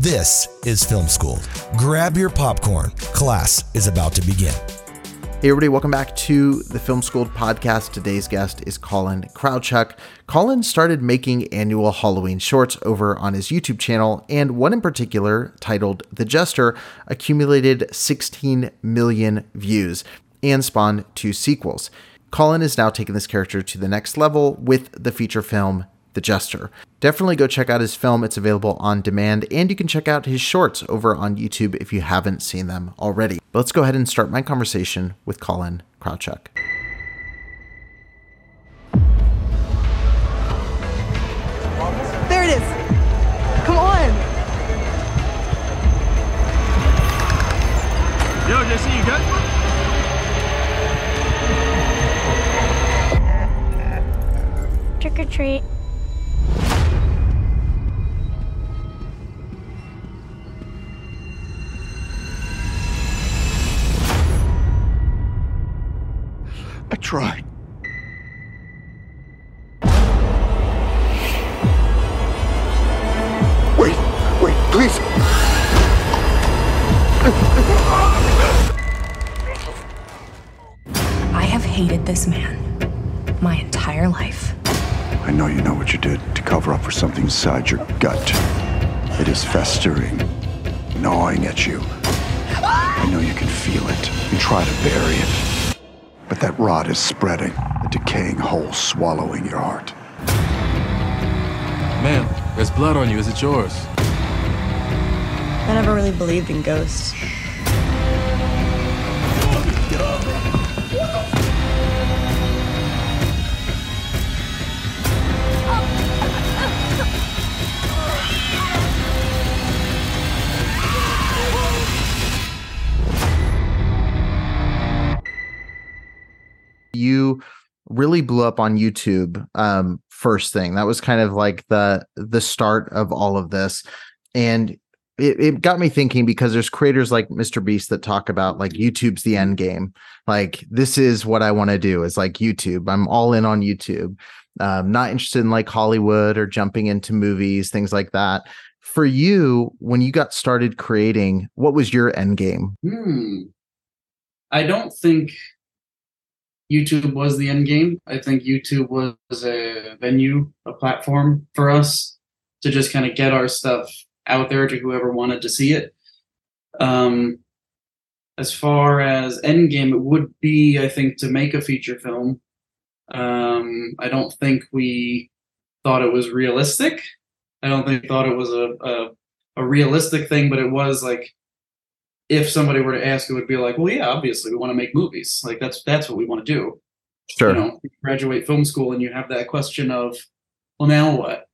This is Film School. Grab your popcorn. Class is about to begin. Hey, everybody, welcome back to the Film School podcast. Today's guest is Colin Krawchuk. Colin started making annual Halloween shorts over on his YouTube channel, and one in particular, titled The Jester, accumulated 16 million views and spawned two sequels. Colin is now taking this character to the next level with the feature film the Jester. Definitely go check out his film. It's available on demand, and you can check out his shorts over on YouTube if you haven't seen them already. But let's go ahead and start my conversation with Colin Krawchuk. There it is. Come on. Yo, Jesse, you good? Trick or treat. I tried. Wait, wait, please. I have hated this man my entire life. I know you know what you did to cover up for something inside your gut. It is festering, gnawing at you. I know you can feel it. You try to bury it. But that rot is spreading, a decaying hole swallowing your heart. Man, there's blood on you. Is it yours? I never really believed in ghosts. You really blew up on YouTube um, first thing. That was kind of like the the start of all of this. And it, it got me thinking because there's creators like Mr. Beast that talk about like YouTube's the end game. Like this is what I want to do is like YouTube. I'm all in on YouTube. Um, not interested in like Hollywood or jumping into movies, things like that. For you, when you got started creating, what was your end game? Hmm. I don't think YouTube was the end game. I think YouTube was a venue, a platform for us to just kind of get our stuff out there to whoever wanted to see it. Um, as far as end game, it would be, I think, to make a feature film. Um, I don't think we thought it was realistic. I don't think thought it was a, a a realistic thing, but it was like if somebody were to ask, it would be like, well, yeah, obviously we want to make movies. Like that's that's what we want to do. Sure. You know, you graduate film school and you have that question of, well, now what?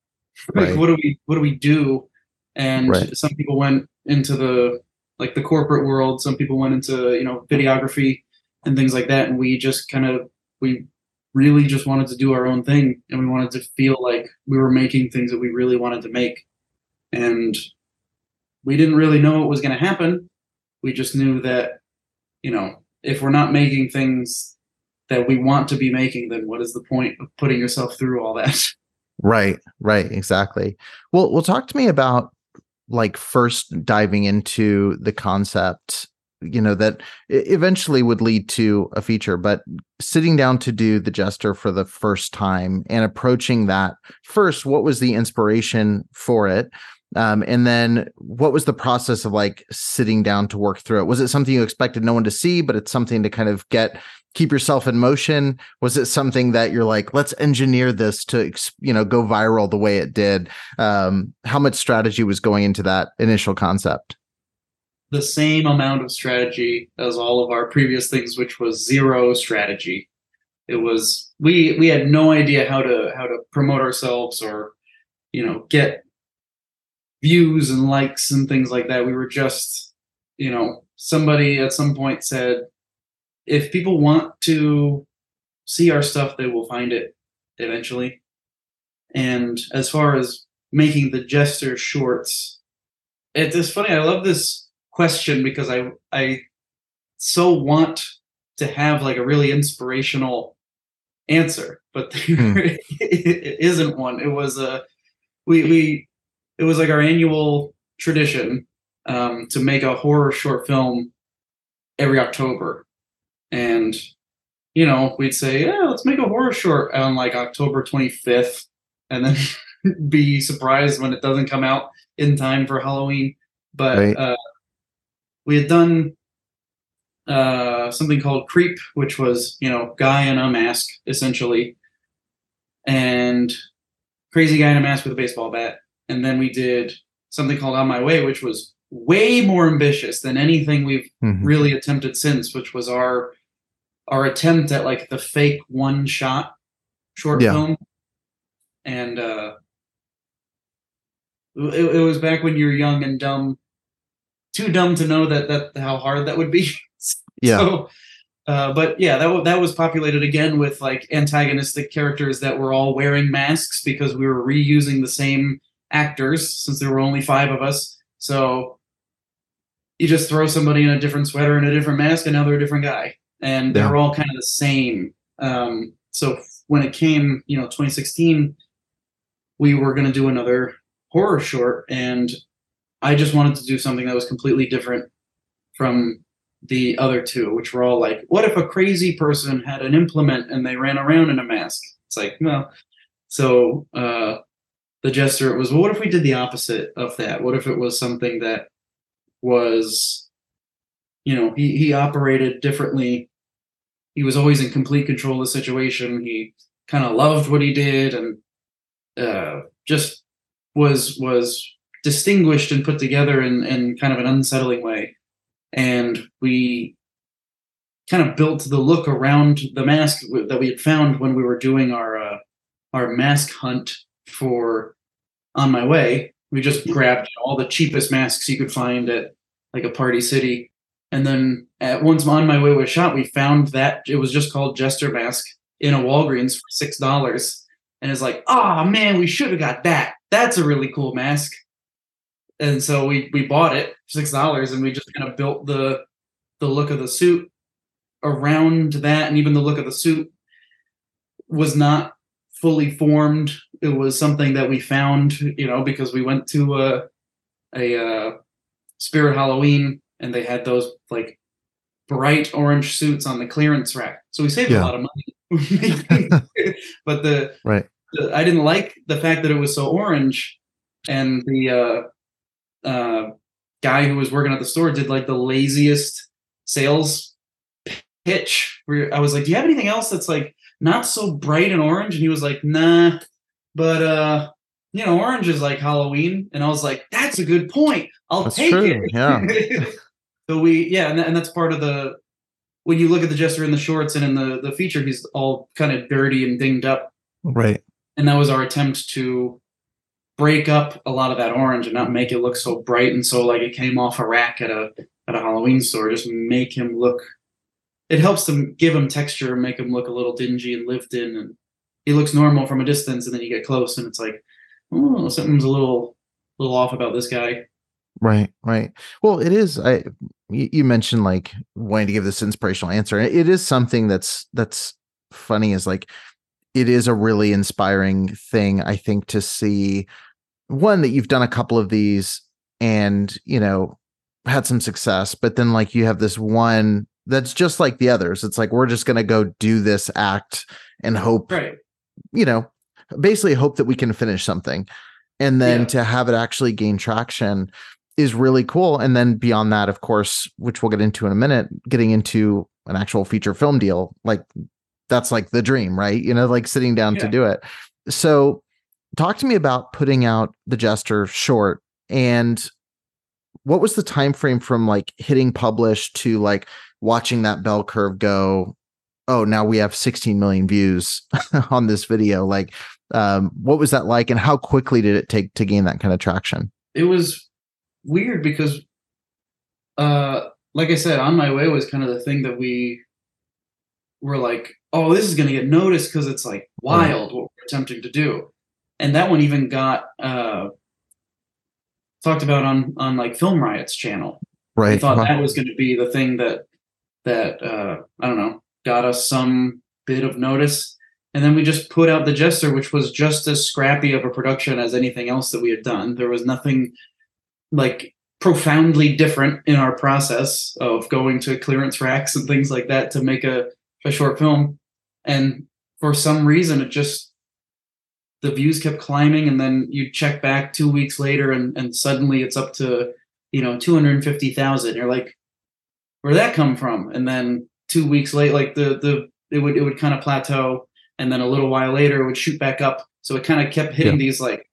Like, what do we what do we do? And Right. some people went into the like the corporate world. Some people went into you know videography and things like that. And we just kind of we really just wanted to do our own thing, and we wanted to feel like we were making things that we really wanted to make. And we didn't really know what was going to happen. We just knew that, you know, if we're not making things that we want to be making, then what is the point of putting yourself through all that? Right, right, exactly. Well, well, talk to me about like first diving into the concept, you know, that eventually would lead to a feature, but sitting down to do the jester for the first time and approaching that first, what was the inspiration for it? Um, and then what was the process of like sitting down to work through it? Was it something you expected no one to see, but it's something to kind of get keep yourself in motion? Was it something that you're like, let's engineer this to you know go viral the way it did? Um, how much strategy was going into that initial concept? the same amount of strategy as all of our previous things, which was zero strategy. It was we we had no idea how to how to promote ourselves or you know get views and likes and things like that. We were just you know somebody at some point said, if people want to see our stuff, they will find it eventually. And as far as making the jester shorts, it's funny. I love this question because I I so want to have like a really inspirational answer, but there hmm. it isn't one. It was a we we it was like our annual tradition um, to make a horror short film every October, and you know we'd say, yeah, let's make a horror short on like October twenty fifth, and then be surprised when it doesn't come out in time for Halloween. But right. uh, we had done uh, something called Creep, which was you know guy in a mask essentially, and crazy guy in a mask with a baseball bat. And then we did something called On My Way, which was way more ambitious than anything we've mm-hmm. really attempted since, which was our our attempt at like the fake one shot short yeah. film. And uh it, it was back when you were young and dumb, too dumb to know that that how hard that would be. Yeah. So, uh, but yeah, that that was populated again with like antagonistic characters that were all wearing masks because we were reusing the same actors since there were only five of us. So you just throw somebody in a different sweater and a different mask, and now they're a different guy, and they're all kind of the same. Um, so when it came, you know, 2016, we were going to do another horror short, and I just wanted to do something that was completely different from the other two, which were all like, what if a crazy person had an implement and they ran around in a mask? It's like, no. So uh, the jester it was, well, what if we did the opposite of that? What if it was something that was, you know, he, he operated differently. He was always in complete control of the situation. He kind of loved what he did and uh, just was was distinguished and put together in, in kind of an unsettling way and we kind of built the look around the mask that we had found when we were doing our uh, our mask hunt for on my way we just grabbed all the cheapest masks you could find at like a party city. And then at once on my way was shot we found that it was just called jester mask in a walgreens for six dollars. And it's like oh man we should have got that. That's a really cool mask. And so we we bought it six dollars and we just kind of built the the look of the suit around that. And even the look of the suit was not fully formed. It was something that we found you know because we went to a a uh, spirit halloween and they had those like bright orange suits on the clearance rack. So we saved yeah. a lot of money. But the right. the, i didn't like the fact that it was so orange and the uh uh, guy who was working at the store did like the laziest sales pitch where I was like, Do you have anything else that's like not so bright and orange? And he was like, Nah, but uh, you know, orange is like Halloween. And I was like, That's a good point. I'll that's take true. it. Yeah. so we, yeah, and, and that's part of the when you look at the jester in the shorts and in the the feature, he's all kind of dirty and dinged up. Right. And that was our attempt to break up a lot of that orange and not make it look so bright and so like it came off a rack at a at a Halloween store. Just make him look. It helps to give him texture and make him look a little dingy and lived in, and he looks normal from a distance, and then you get close, and it's like, oh, something's a little little off about this guy. Right, right. Well, it is. I you mentioned like wanting to give this inspirational answer. It is something that's that's funny. Is like it is a really inspiring thing, I think, to see one that you've done a couple of these and, you know, had some success, but then like you have this one that's just like the others. It's like we're just going to go do this act and hope, right. you know, basically hope that we can finish something. And then yeah. to have it actually gain traction is really cool. And then beyond that, of course, which we'll get into in a minute, getting into an actual feature film deal, like that's like the dream, right? You know, like sitting down yeah. to do it. So talk to me about putting out the Jester short and what was the time frame from like hitting publish to like watching that bell curve go oh now we have 16 million views on this video like um what was that like and how quickly did it take to gain that kind of traction it was weird because uh like I said, on my way was kind of the thing that we were like, oh, this is going to get noticed because it's like wild what we're attempting to do, and that one even got uh, talked about on on like Film Riot's channel. Right I thought Wow. that was going to be the thing that that uh, I don't know got us some bit of notice, and then we just put out the Jester, which was just as scrappy of a production as anything else that we had done. There was nothing like profoundly different in our process of going to clearance racks and things like that to make a, a short film, and for some reason it just the views kept climbing and then you check back two weeks later and, and suddenly it's up to you know 250,000 you're like where'd that come from? And then two weeks late like the the it would it would kind of plateau and then a little while later it would shoot back up. So it kind of kept hitting these like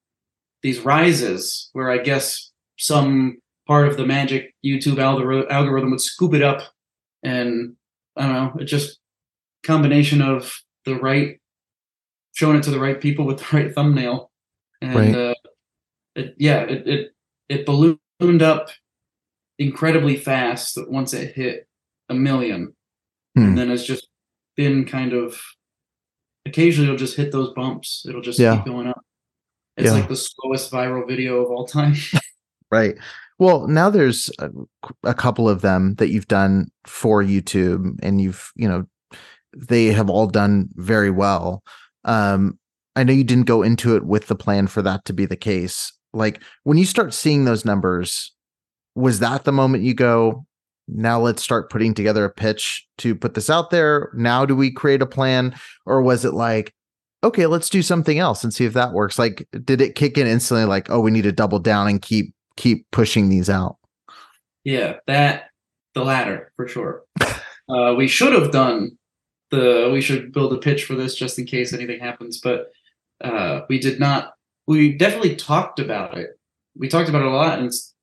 these rises where i guess some part of the magic youtube algor- algorithm would scoop it up and i don't know it just combination of the right showing it to the right people with the right thumbnail. And Right. uh it, yeah it, it it ballooned up incredibly fast that once it hit a million Hmm. and then it's just been kind of occasionally it'll just hit those bumps it'll just Yeah. keep going up it's Yeah. like the slowest viral video of all time Right. Well, now there's a, a couple of them that you've done for YouTube, and you've, you know, they have all done very well. Um, I know you didn't go into it with the plan for that to be the case. Like when you start seeing those numbers, was that the moment you go, now let's start putting together a pitch to put this out there? Now do we create a plan? Or was it like, okay, let's do something else and see if that works? Like, did it kick in instantly, like, oh, we need to double down and keep keep pushing these out? yeah that the latter for sure uh we should have done the we should build a pitch for this just in case anything happens but uh we did not we definitely talked about it we talked about it a lot and it's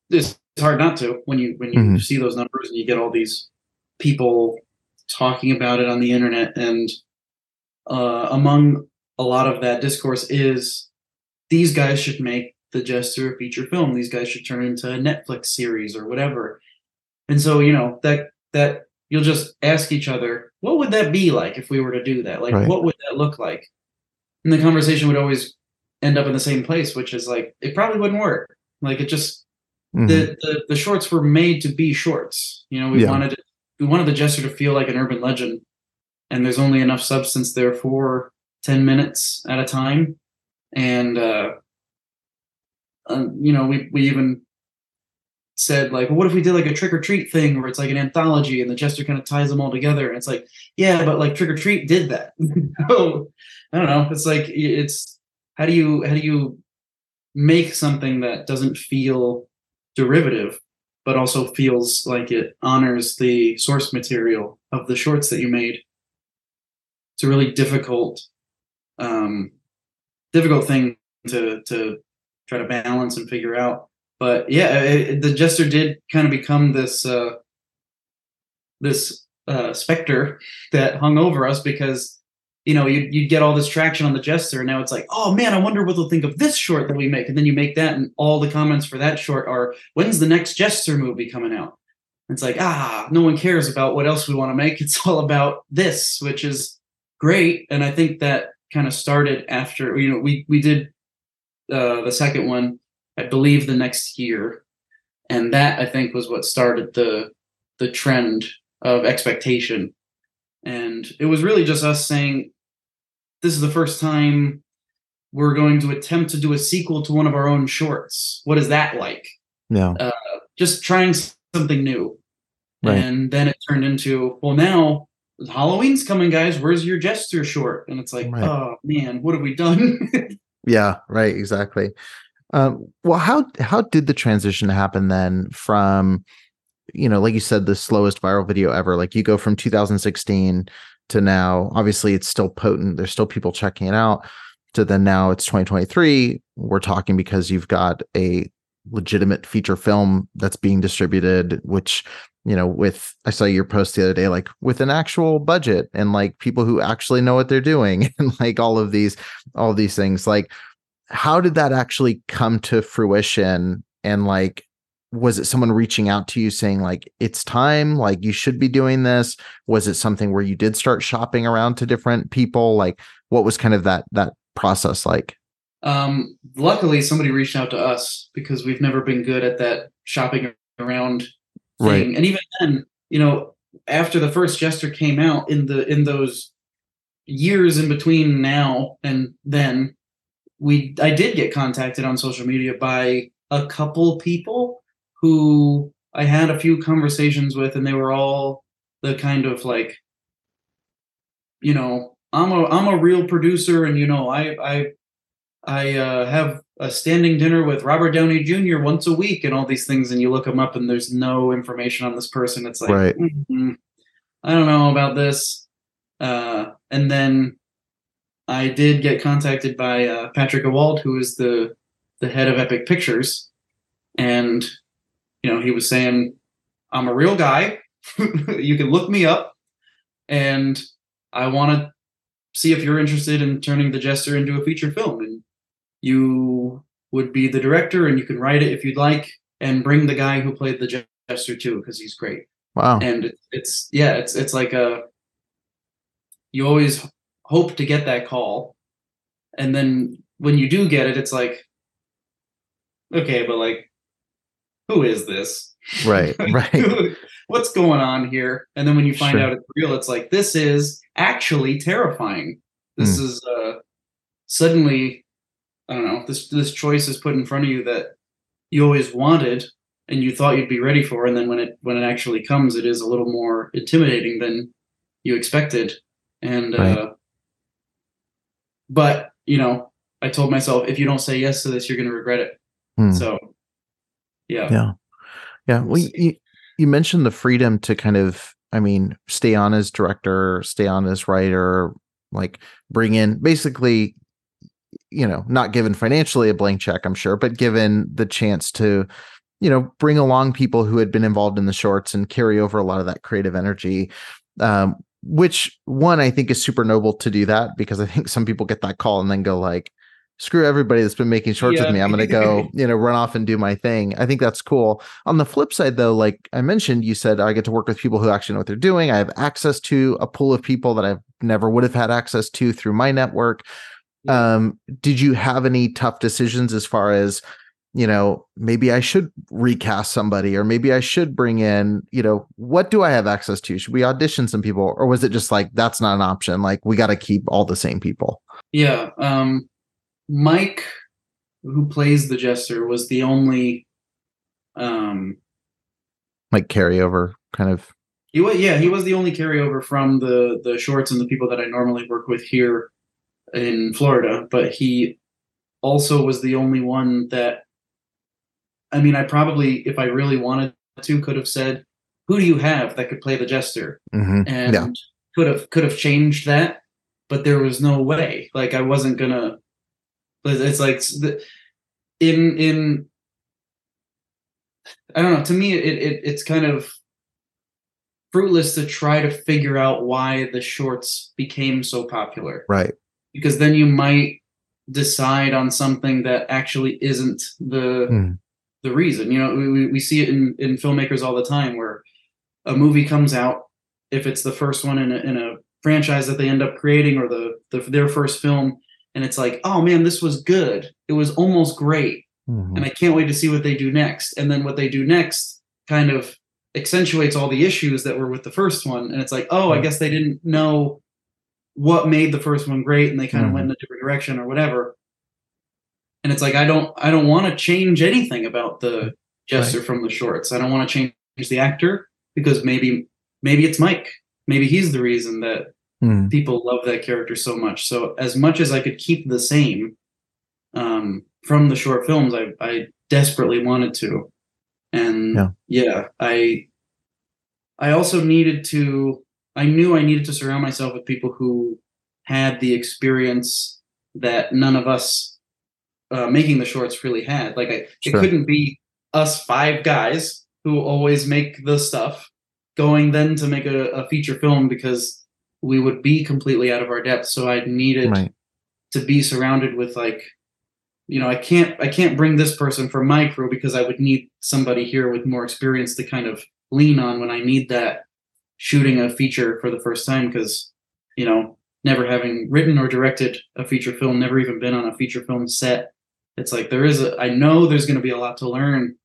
it's hard not to when you when you Mhm. see those numbers and you get all these people talking about it on the internet. And uh among a lot of that discourse is these guys should make the jester a feature film. These guys should turn into a netflix series or whatever. And so you know that that you'll just ask each other what would that be like if we were to do that? Like Right. what would that look like? And the conversation would always end up in the same place which is like it probably wouldn't work. Like it just Mhm. the, the the shorts were made to be shorts. You know, we Yeah. wanted we wanted the Jester to feel like an urban legend, and there's only enough substance there for ten minutes at a time, and uh, uh, you know, we we even said like, well, what if we did like a trick or treat thing where it's like an anthology and the Jester kind of ties them all together, and it's like, yeah, but like trick or treat did that. so I don't know. It's like it's how do you how do you make something that doesn't feel derivative but also feels like it honors the source material of the shorts that you made. It's a really difficult um difficult thing to to try to balance and figure out. But yeah it, the jester did kind of become this uh this uh specter that hung over us because you know, you'd, you'd get all this traction on the Jester, and now it's like, oh man, I wonder what they'll think of this short that we make. And then you make that, and all the comments for that short are, when's the next Jester movie coming out? It's like, ah, no one cares about what else we want to make. It's all about this, which is great. And I think that kind of started after, you know, we we did uh, the second one, I believe, the next year, and that I think was what started the the trend of expectation and it was really just us saying this is the first time we're going to attempt to do a sequel to one of our own shorts what is that like Yeah. just trying something new Right. and then it turned into well now halloween's coming guys where's your jester short and it's like Right. oh man what have we done Yeah, right, exactly. Um, well, how how did the transition happen then from, you know, like you said, the slowest viral video ever? Like you go from 2016 to now. Obviously, it's still potent. There's still people checking it out. To then now it's 2023. We're talking because you've got a legitimate feature film that's being distributed, which you know, with I saw your post the other day, like with an actual budget and like people who actually know what they're doing, and like all of these, all of these things, like how did that actually come to fruition and like was it someone reaching out to you saying like it's time like you should be doing this? Was it something where you did start shopping around to different people? Like what was kind of that that process like? Um luckily somebody reached out to us because we've never been good at that shopping around thing. Right. and even then you know after the first jester came out in the in those years in between now and then we i did get contacted on social media by a couple people who i had a few conversations with and they were all the kind of like you know i'm a i'm a real producer and you know i i i uh, have a standing dinner with robert downey jr once a week and all these things and you look them up and there's no information on this person. It's like Right. "Mm, i don't know about this. Uh and then i did get contacted by uh, patrick Ewald, who is the the head of epic pictures and you know he was saying i'm a real guy. You can look me up and i want to see if you're interested in turning the jester into a feature film and you would be the director and you can write it if you'd like and bring the guy who played the jester too because he's great. Wow. And it's yeah it's it's like a you always hope to get that call and then when you do get it it's like okay but like who is this right right what's going on here and then when you find Sure. out it's real it's like this is actually terrifying this Hmm. is uh suddenly i don't know this this choice is put in front of you that you always wanted and you thought you'd be ready for and then when it when it actually comes it is a little more intimidating than you expected and Right. uh but you know i told myself if you don't say yes to this you're going to regret it Hmm. so yeah. Yeah. Yeah. Well you, you mentioned the freedom to kind of i mean stay on as director stay on as writer like bring in basically you know not given financially a blank check i'm sure but given the chance to you know bring along people who had been involved in the shorts and carry over a lot of that creative energy um which one i think is super noble to do that because i think some people get that call and then go like screw everybody that's been making shorts Yeah. with me. I'm going to go you know run off and do my thing. I think that's cool. On the flip side though like i mentioned you said i get to work with people who actually know what they're doing. I have access to a pool of people that I've never would have had access to through my network. Um did you have any tough decisions as far as you know maybe i should recast somebody or maybe i should bring in you know what do i have access to? Should we audition some people or was it just like that's not an option? Like we got to keep all the same people. Yeah. Um, Mike, who plays the jester, was the only. Um, like carryover kind of he was yeah he was the only carryover from the the shorts and the people that I normally work with here in Florida, but he also was the only one that. I mean, I probably, if I really wanted to, could have said, "Who do you have that could play the jester?" Mhm. and Yeah. could have could have changed that but there was no way like i wasn't gonna but it's like in in i don't know to me it, it it's kind of fruitless to try to figure out why the shorts became so popular. Right. Because then you might decide on something that actually isn't the Hmm. the reason. You know we, we- we see it in in filmmakers all the time where a movie comes out if it's the first one in a, in a franchise that they end up creating or the, the their first film and it's like oh man this was good it was almost great Mhm. and I can't wait to see what they do next. And then what they do next kind of accentuates all the issues that were with the first one. And it's like, oh, I guess they didn't know what made the first one great, and they kind of went in a different direction or whatever. And it's like I don't I don't want to change anything about the Jester from the shorts. I don't want to change the actor because maybe maybe it's Mike. Maybe he's the reason that Hmm. people love that character so much. So as much as I could keep the same um, from the short films, I, I desperately wanted to, and Yeah. yeah, I I also needed to. I knew I needed to surround myself with people who had the experience that none of us uh, making the shorts really had. Like, I, it couldn't be us five guys who always make the stuff going then to make a, a feature film because we would be completely out of our depth. So I needed right. to be surrounded with like you know, I can't I can't bring this person for my crew because I would need somebody here with more experience to kind of lean on when I need that shooting a feature for the first time. Because you know never having written or directed a feature film never even been on a feature film set it's like there is a i know there's going to be a lot to learn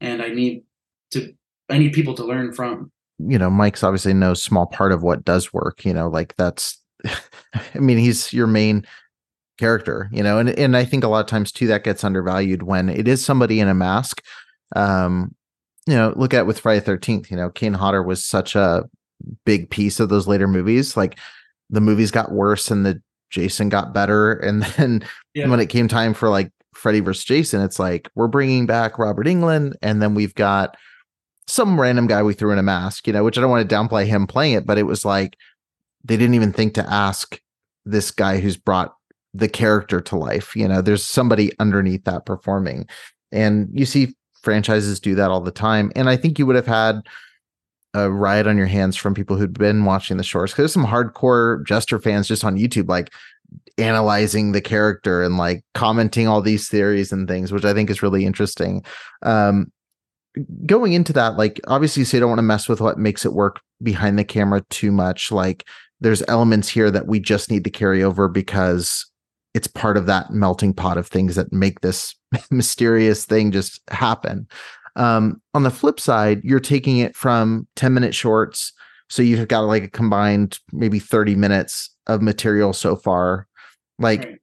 and i need to i need people to learn from you know mike's obviously no small part of what does work you know like that's i mean he's your main character you know and and i think a lot of times too that gets undervalued when it is somebody in a mask um you know look at with friday 13th you know kane hodder was such a big piece of those later movies. Like the movies got worse and the Jason got better. And then yeah. when it came time for like Freddy versus Jason, it's like we're bringing back Robert Englund, and then we've got some random guy we threw in a mask, you know, which I don't want to downplay him playing it, but it was like they didn't even think to ask this guy who's brought the character to life. You know, there's somebody underneath that performing. And you see franchises do that all the time. And I think you would have had a riot on your hands from people who'd been watching the shorts because there's some hardcore jester fans just on youtube like analyzing the character and like commenting all these theories and things which i think is really interesting um going into that like obviously you say you don't want to mess with what makes it work behind the camera too much like there's elements here that we just need to carry over because it's part of that melting pot of things that make this mysterious thing just happen um, on the flip side, you're taking it from 10 minute shorts. So you've got like a combined maybe 30 minutes of material so far. Like, right.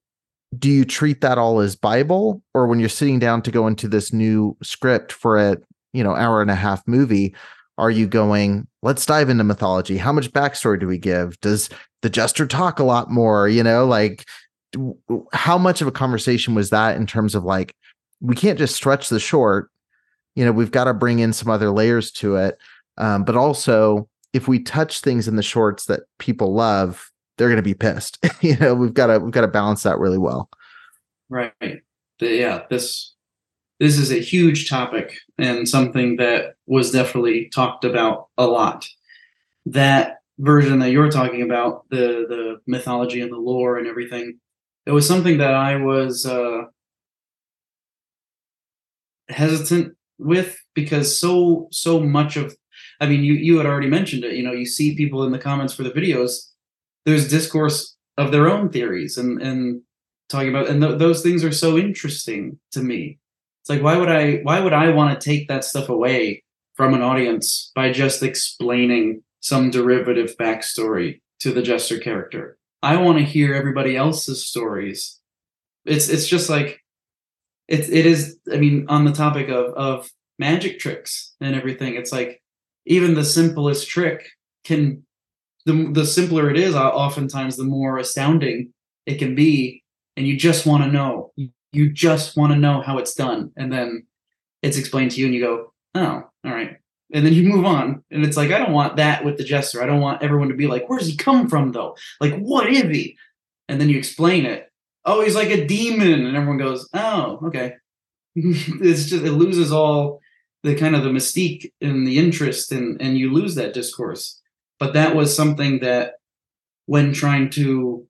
do you treat that all as Bible? Or when you're sitting down to go into this new script for a, you know, hour and a half movie, are you going, let's dive into mythology? How much backstory do we give? Does the jester talk a lot more? You know, like how much of a conversation was that in terms of like, we can't just stretch the short you know we've got to bring in some other layers to it um, but also if we touch things in the shorts that people love they're going to be pissed you know we've got to we've got to balance that really well right yeah this this is a huge topic and something that was definitely talked about a lot. That version that you're talking about the the mythology and the lore and everything it was something that i was uh hesitant with because so so much of i mean you you had already mentioned it you know you see people in the comments for the videos there's discourse of their own theories and and talking about and th- those things are so interesting to me it's like why would i why would i want to take that stuff away from an audience by just explaining some derivative backstory to the jester character? I want to hear everybody else's stories. It's it's just like it, it is i mean on the topic of of magic tricks and everything it's like even the simplest trick can the, the simpler it is oftentimes the more astounding it can be and you just want to know just want to know how it's done and then it's explained to you and you go oh all right. And then you move on and it's like i don't want that with the jester. I don't want everyone to be like where does he come from though? Like what is he and then you explain it. Oh, he's like a demon, and everyone goes, oh, okay. it's just it loses all the kind of the mystique and the interest, and and you lose that discourse. But that was something that, when trying to,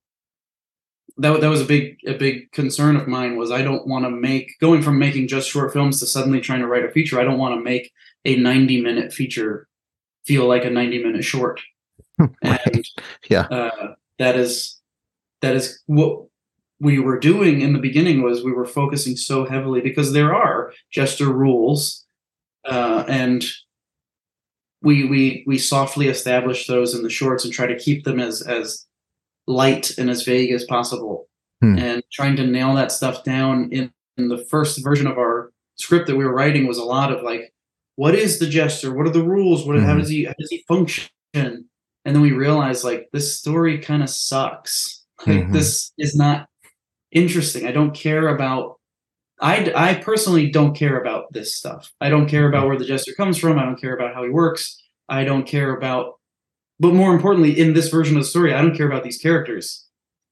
that that was a big a big concern of mine was I don't want to make going from making just short films to suddenly trying to write a feature. I don't want to make a ninety minute feature feel like a ninety minute short. and yeah, uh, that is that is what we were doing in the beginning was we were focusing so heavily because there are jester rules uh, and we we we softly establish those in the shorts and try to keep them as as light and as vague as possible hmm. and trying to nail that stuff down in, in the first version of our script that we were writing was a lot of like what is the jester what are the rules what mm-hmm. how does he how does he function and then we realized like this story kind of sucks like mm-hmm. this is not interesting. I don't care about. I I personally don't care about this stuff. I don't care about where the jester comes from. I don't care about how he works. I don't care about. But more importantly, in this version of the story, I don't care about these characters.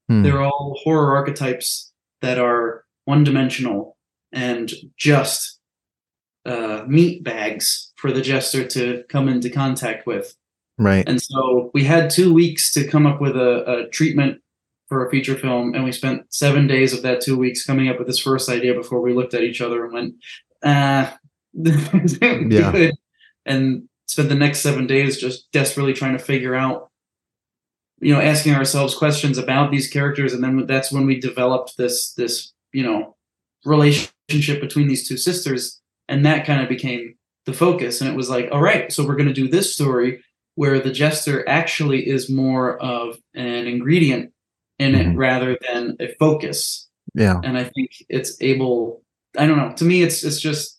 Hmm. They're all horror archetypes that are one dimensional and just uh, meat bags for the jester to come into contact with. Right. And so we had two weeks to come up with a, a treatment for a feature film, and we spent seven days of that two weeks coming up with this first idea before we looked at each other and went, ah, Yeah. and spent the next seven days just desperately trying to figure out, you know, asking ourselves questions about these characters, and then that's when we developed this this you know relationship between these two sisters, and that kind of became the focus. And it was like, all right, so we're going to do this story where the jester actually is more of an ingredient in it Mhm. rather than a focus Yeah. and I think it's able. I don't know. To me, it's it's just.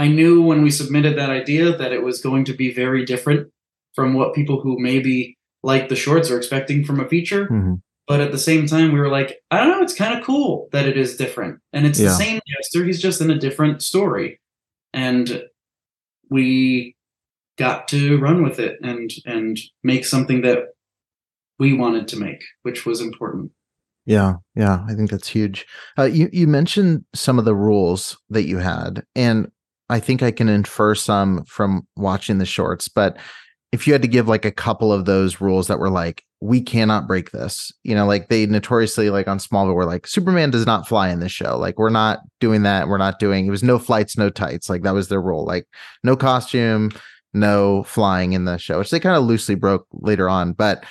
I knew when we submitted that idea that it was going to be very different from what people who maybe like the shorts are expecting from a feature. Mhm. But at the same time, we were like, I don't know. It's kind of cool that it is different, and it's Yeah. the same Jester. He's just in a different story, and we got to run with it and and make something that we wanted to make, which was important. Yeah, yeah, I think that's huge. Uh, you you mentioned some of the rules that you had, and I think I can infer some from watching the shorts. But if you had to give like a couple of those rules that were like, we cannot break this, you know, like they notoriously like on Smallville were like, Superman does not fly in this show. Like we're not doing that. We're not doing. It was no flights, no tights. Like that was their rule. Like no costume, no flying in the show, which they kind of loosely broke later on. But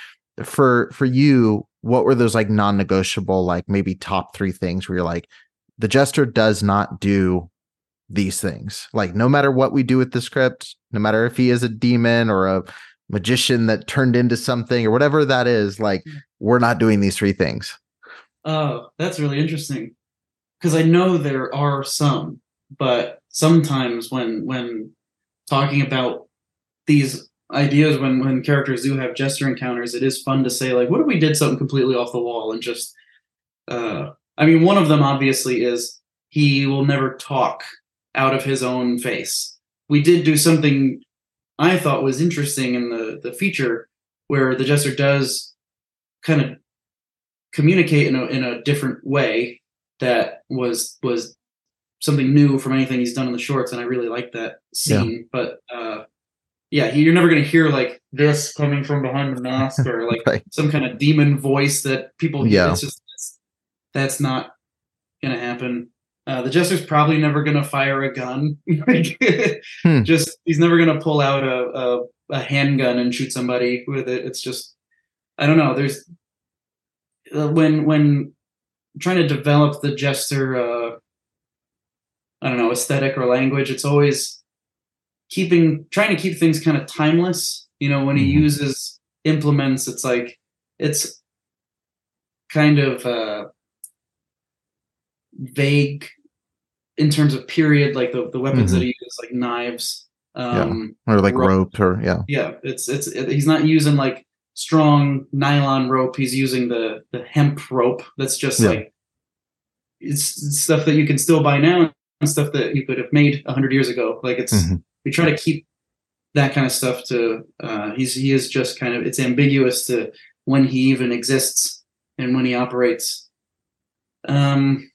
for for you what were those like non-negotiable like maybe top three things where you're like the jester does not do these things. Like no matter what we do with the script no matter if he is a demon or a magician that turned into something or whatever that is like we're not doing these three things. Oh, that's really interesting. Because I know there are some, but sometimes when when talking about these ideas, when when characters do have jester encounters, it is fun to say like, what if we did something completely off the wall and just uh I mean one of them obviously is he will never talk out of his own face. We did do something I thought was interesting in the the feature where the jester does kind of communicate in a in a different way that was was something new from anything he's done in the shorts, and I really like that scene. But uh, yeah, he, you're never gonna hear like this coming from behind the mask or like Right. some kind of demon voice that people. Yeah. It's just that's not gonna happen. Uh, the jester's probably never gonna fire a gun. Hmm. Just he's never gonna pull out a, a a handgun and shoot somebody with it. It's just I don't know. There's uh, when when trying to develop the jester uh i don't know aesthetic or language it's always keeping trying to keep things kind of timeless you know when he Mhm. uses implements it's like it's kind of uh vague in terms of period like the, the weapons Mhm. that he uses like knives um or like Rope. rope or yeah yeah it's it's it, he's not using like strong nylon rope he's using the the hemp rope that's just Yeah. like it's, stuff that you can still buy now and stuff that you could have made 100 years ago like it's Mhm. we try to keep that kind of stuff to uh he's he is just kind of it's ambiguous to when he even exists and when he operates um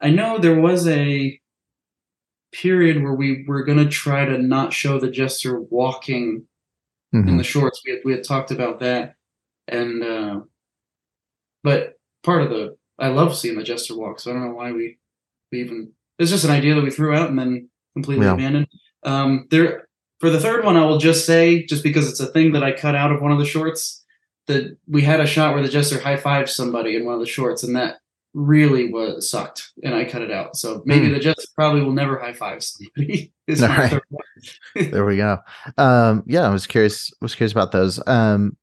i know there was a period where we were going to try to not show the jester walking in Mhm. the shorts. We had, we had talked about that, and uh, but part of the I love seeing the jester walk, so I don't know why we we even it's just an idea that we threw out and then completely Yeah. abandoned. Um, there for the third one, I will just say just because it's a thing that I cut out of one of the shorts that we had a shot where the jester high fives somebody in one of the shorts, and that really was sucked, and I cut it out. So maybe Hmm. the jester probably will never high five somebody. there we go um yeah i was curious was curious about those um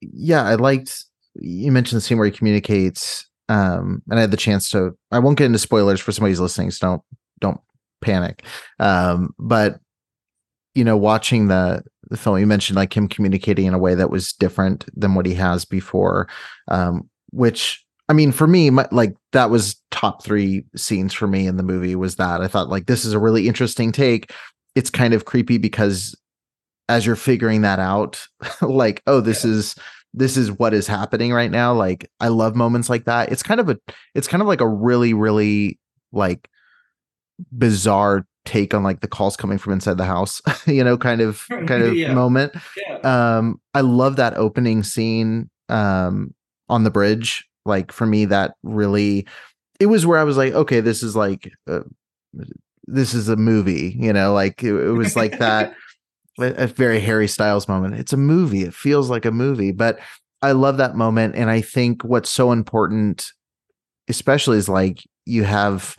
yeah i liked you mentioned the scene where he communicates um and i had the chance to i won't get into spoilers for somebody who's listening so don't don't panic um but you know watching the the film you mentioned like him communicating in a way that was different than what he has before um which i mean for me my, like that was top three scenes for me in the movie was that. I thought like this is a really interesting take. It's kind of creepy because as you're figuring that out like oh this is this is what is happening right now. Like i love moments like that. It's kind of a it's kind of like a really really like bizarre take on like the calls coming from inside the house you know kind of kind of Yeah. moment. Yeah. um i love that opening scene um on the bridge like for me that really it was where i was like okay this is like uh, this is a movie you know like it, it was like that a, very harry styles moment. It's a movie it feels like a movie but i love that moment and i think what's so important especially is like you have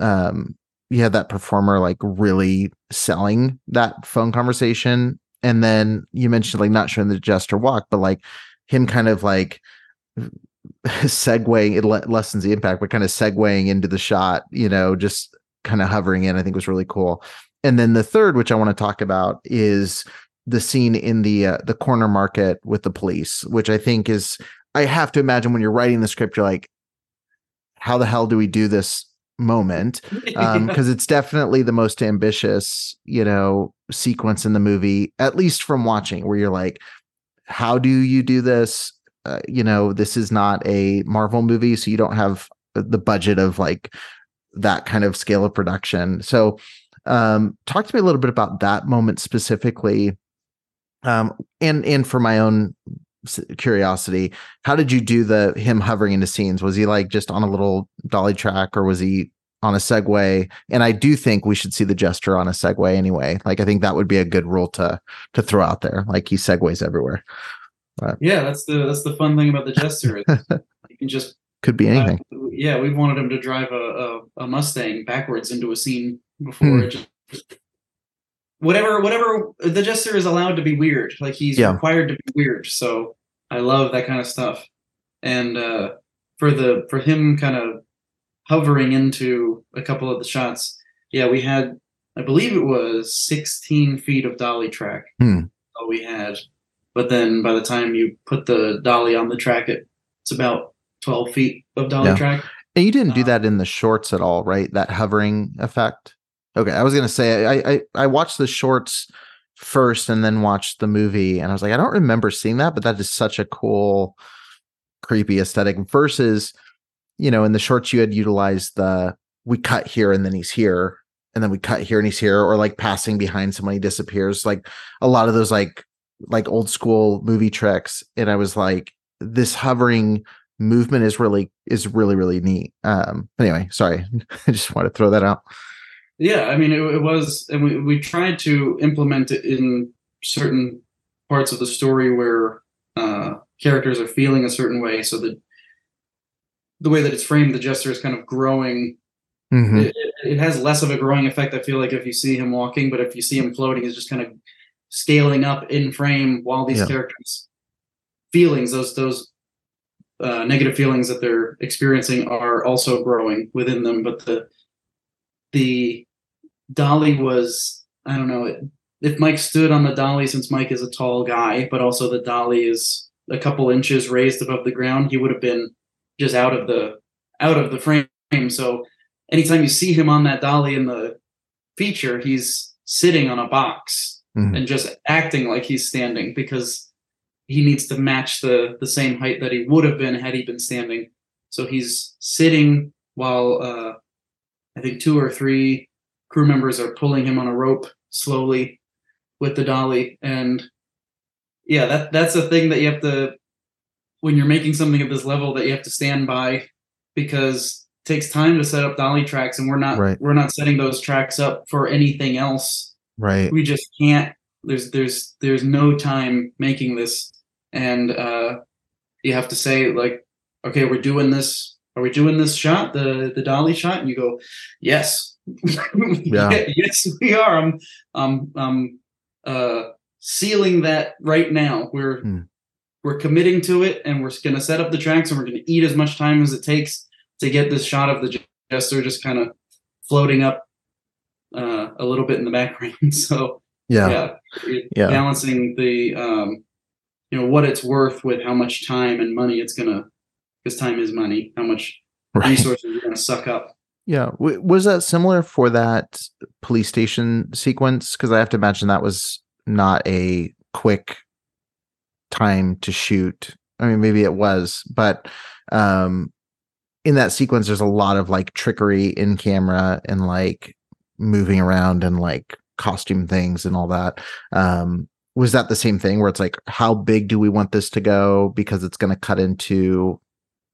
um you have that performer like really selling that phone conversation and then you mentioned like not showing the jester walk but like him kind of like segueing it le- lessens the impact but kind of segueing into the shot you know just kind of hovering in i think was really cool. And then the third which i want to talk about is the scene in the uh, the corner market with the police which i think is i have to imagine when you're writing the script you're like how the hell do we do this moment? Um because it's definitely the most ambitious you know sequence in the movie at least from watching where you're like how do you do this uh, you know this is not a marvel movie so you don't have the budget of like that kind of scale of production. So um talk to me a little bit about that moment specifically. Um and and for my own curiosity how did you do the him hovering into scenes? Was he like just on a little dolly track or was he on a segway? And i do think we should see the jester on a segway anyway. Like i think that would be a good rule to to throw out there. Like he segues everywhere but yeah that's the that's the fun thing about the jester you can just could be anything uh, yeah we've wanted him to drive a, a, a, mustang backwards into a scene before hmm. it just whatever whatever the jester is allowed to be weird like he's yeah. required to be weird so i love that kind of stuff and uh for the for him kind of hovering into a couple of the shots yeah we had i believe it was 16 feet of dolly track hmm. we had but then by the time you put the dolly on the track it, it's about 12 feet of dolly yeah. track and you didn't do uh, that in the shorts at all right that hovering effect Okay, I was gonna say I, I I watched the shorts first and then watched the movie, and I was like, I don't remember seeing that, but that is such a cool, creepy aesthetic. Versus, you know, in the shorts you had utilized the we cut here and then he's here, and then we cut here and he's here, or like passing behind someone he disappears. Like a lot of those like like old school movie tricks, and I was like, this hovering movement is really is really really neat. Um, anyway, sorry, I just want to throw that out. Yeah, I mean, it, it was, and we, we tried to implement it in certain parts of the story where uh, characters are feeling a certain way, so that the way that it's framed, the jester is kind of growing. Mm-hmm. It, it, has less of a growing effect. I feel like if you see him walking, but if you see him floating, is just kind of scaling up in frame while these yeah. characters feelings, those those uh, negative feelings that they're experiencing, are also growing within them. But the the dolly was I don't know if Mike stood on the dolly since Mike is a tall guy, but also the dolly is a couple inches raised above the ground, he would have been just out of the out of the frame. So anytime you see him on that dolly in the feature, he's sitting on a box mm-hmm. and just acting like he's standing because he needs to match the the same height that he would have been had he been standing. So he's sitting while uh, I think two or three crew members are pulling him on a rope slowly with the dolly. And yeah, that that's a thing that you have to when you're making something at this level that you have to stand by because it takes time to set up dolly tracks and we're not right. we're not setting those tracks up for anything else. Right. We just can't there's there's there's no time making this and uh you have to say like okay we're doing this are we doing this shot, the the dolly shot? And you go, yes, yeah. yes, we are. I'm I'm I'm uh, sealing that right now. We're hmm. we're committing to it, and we're going to set up the tracks, and we're going to eat as much time as it takes to get this shot of the jester just kind of floating up uh, a little bit in the background. so yeah, yeah, yeah, balancing the um, you know what it's worth with how much time and money it's going to because time is money. How much right. resources you're to suck up. Yeah, was that similar for that police station sequence? Because I have to imagine that was not a quick time to shoot. I mean, maybe it was, but um, in that sequence, there's a lot of like trickery in camera and like moving around and like costume things and all that. Um, was that the same thing where it's like how big do we want this to go because it's going to cut into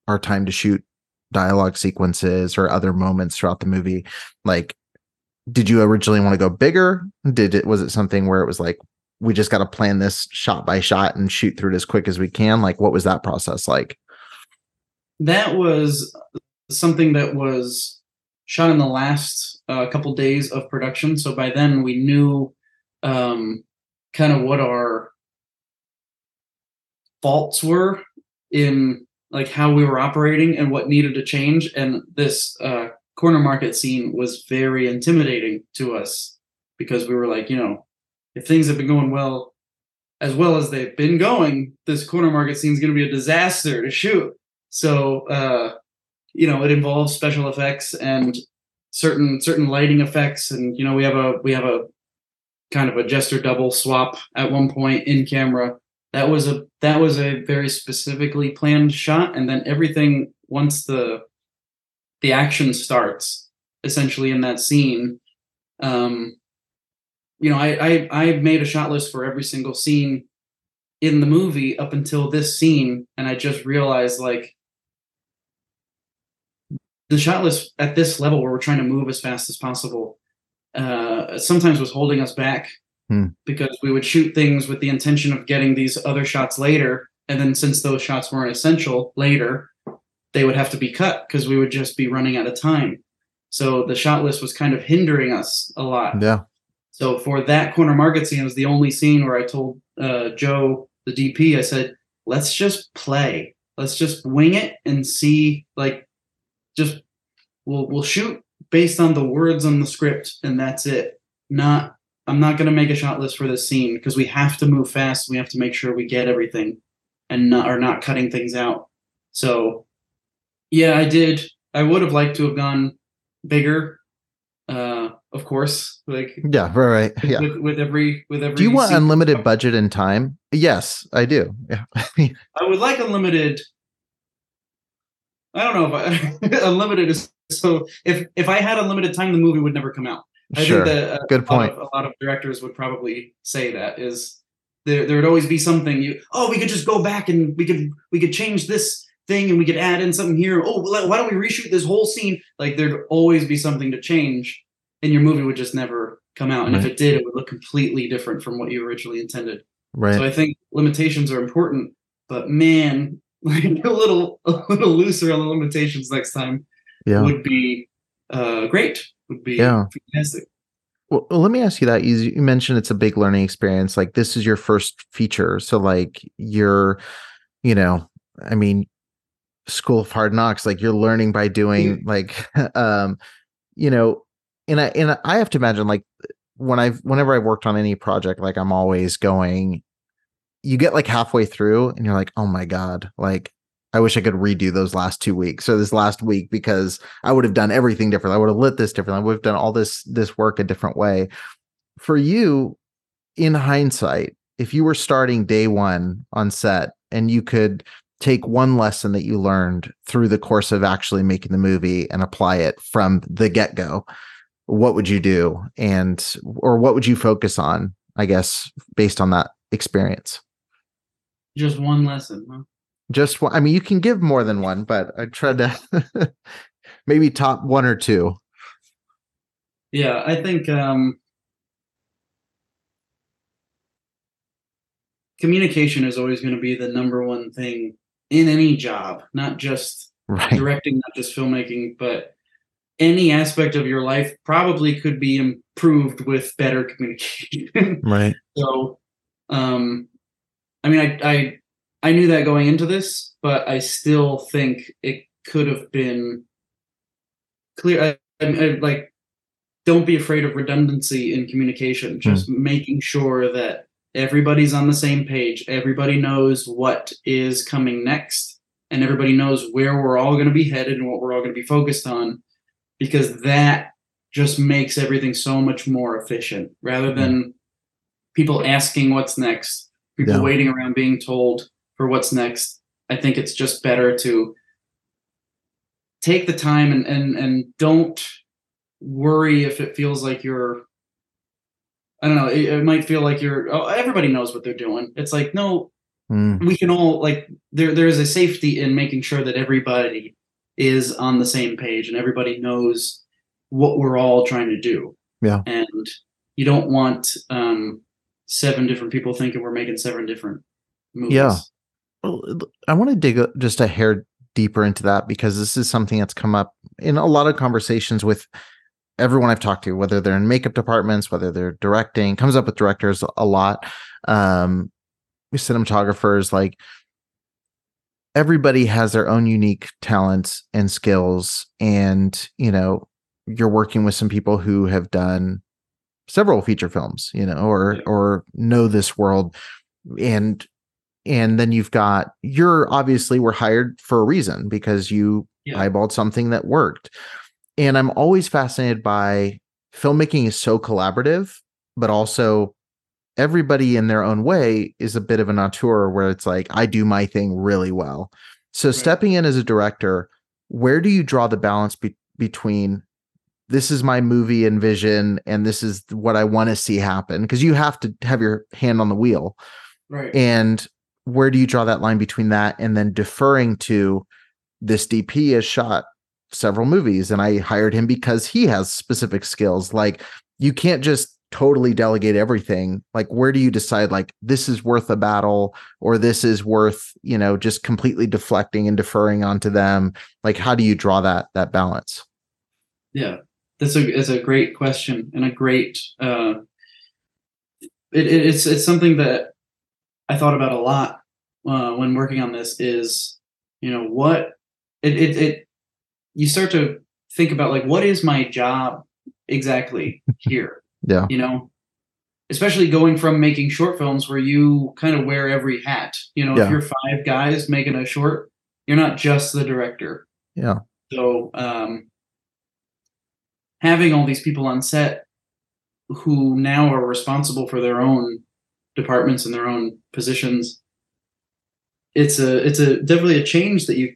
our time to shoot dialogue sequences or other moments throughout the movie? Like did you originally want to go bigger? Did it was it something where it was like we just got to plan this shot by shot and shoot through it as quick as we can? Like what was that process like? That was something that was shot in the last uh, couple days of production. So by then we knew um, kind of what our faults were in like how we were operating and what needed to change. And this uh, corner market scene was very intimidating to us because we were like you know if things have been going well as well as they've been going this corner market scene is going to be a disaster to shoot. So uh, you know it involves special effects and certain certain lighting effects. And you know we have a we have a kind of a jester double swap at one point in camera. That was a that was a very specifically planned shot. And then everything once the the action starts essentially in that scene um you know I, I i made a shot list for every single scene in the movie up until this scene. And i just realized like the shot list at this level where we're trying to move as fast as possible uh, sometimes was holding us back Hmm. because we would shoot things with the intention of getting these other shots later. And then since those shots weren't essential later, they would have to be cut because we would just be running out of time. So the shot list was kind of hindering us a lot. yeah So for that corner market scene, it was the only scene where I told uh, Joe, the DP, I said, let's just play. Let's just wing it and see, like, just we'll we'll shoot based on the words on the script, and that's it. Not I'm not gonna make a shot list for this scene because we have to move fast. We have to make sure we get everything and not are not cutting things out. So yeah, I did. I would have liked to have gone bigger, uh, of course. Like yeah right right yeah with, with every with every do you want unlimited budget and time yes i do yeah I would like unlimited. I don't know if I, unlimited is so. If if I had unlimited time, the movie would never come out. I sure think that uh, Good a lot point. of- a lot of directors would probably say that is there. There would always be something. You oh, we could just go back and we could we could change this thing and we could add in something here. Oh, why don't we reshoot this whole scene? Like there'd always be something to change, and your movie would just never come out. And if it did, it would look completely different from what you originally intended. right So I think limitations are important, but man, like a little a little looser on the limitations next time yeah would be uh great. Would be Yeah. fantastic. Well, let me ask you that. You, you mentioned it's a big learning experience. Like this is your first feature, so like you're, you know, I mean, School of Hard Knocks. Like you're learning by doing. Like, um, you know, and I and I have to imagine like when I've whenever I've worked on any project, like I'm always going. You get like halfway through, and you're like, oh my god, like. I wish I could redo those last two weeks. So this last week, because I would have done everything different. I would have lit this differently. I would have done all this this work a different way. For you, in hindsight, if you were starting day one on set and you could take one lesson that you learned through the course of actually making the movie and apply it from the get-go, what would you do? And or what would you focus on, I guess, based on that experience? Just one lesson. Huh? Just one, I mean, you can give more than one, but I tried to maybe top one or two. Yeah, I think um communication is always going to be the number one thing in any job, not just Right. directing, not just filmmaking, but any aspect of your life probably could be improved with better communication. Right. So, um, I mean, I, I, I knew that going into this, but I still think it could have been clear. I, I, I, like, don't be afraid of redundancy in communication. Hmm. Just making sure that everybody's on the same page. Everybody knows what is coming next, and everybody knows where we're all going to be headed and what we're all going to be focused on, because that just makes everything so much more efficient rather hmm. than people asking what's next, people Yeah. waiting around being told for what's next. I think it's just better to take the time and and and don't worry if it feels like you're I don't know. It, it might feel like you're. Oh, everybody knows what they're doing. It's like no, Mm, we can all like there. There is a safety in making sure that everybody is on the same page and everybody knows what we're all trying to do. Yeah. And you don't want um seven different people thinking we're making seven different movies. Yeah. Well, I want to dig just a hair deeper into that because this is something that's come up in a lot of conversations with everyone I've talked to, whether they're in makeup departments, whether they're directing, comes up with directors a lot, um, cinematographers, like everybody has their own unique talents and skills. And, you know, you're working with some people who have done several feature films, you know, or Yeah. or know this world. And and then you've got you're obviously were hired for a reason because you Yeah. eyeballed something that worked. And I'm always fascinated by filmmaking is so collaborative, but also everybody in their own way is a bit of an auteur where it's like I do my thing really well. So stepping in as a director, where do you draw the balance be- between this is my movie and vision and this is what I want to see happen because you have to have your hand on the wheel Right. and where do you draw that line between that and then deferring to this DP has shot several movies and I hired him because he has specific skills. Like you can't just totally delegate everything. Like where do you decide like this is worth a battle or this is worth, you know, just completely deflecting and deferring onto them? Like how do you draw that that balance? Yeah, that's a it's a great question and a great. Uh, it, it, it's it's something that I thought about a lot uh, when working on this. Is you know what it, it it you start to think about like what is my job exactly here? Yeah. You know, especially going from making short films where you kind of wear every hat. You know, Yeah. if you're five guys making a short, you're not just the director. Yeah. So um, having all these people on set who now are responsible for their own departments and their own positions, it's a it's a definitely a change that you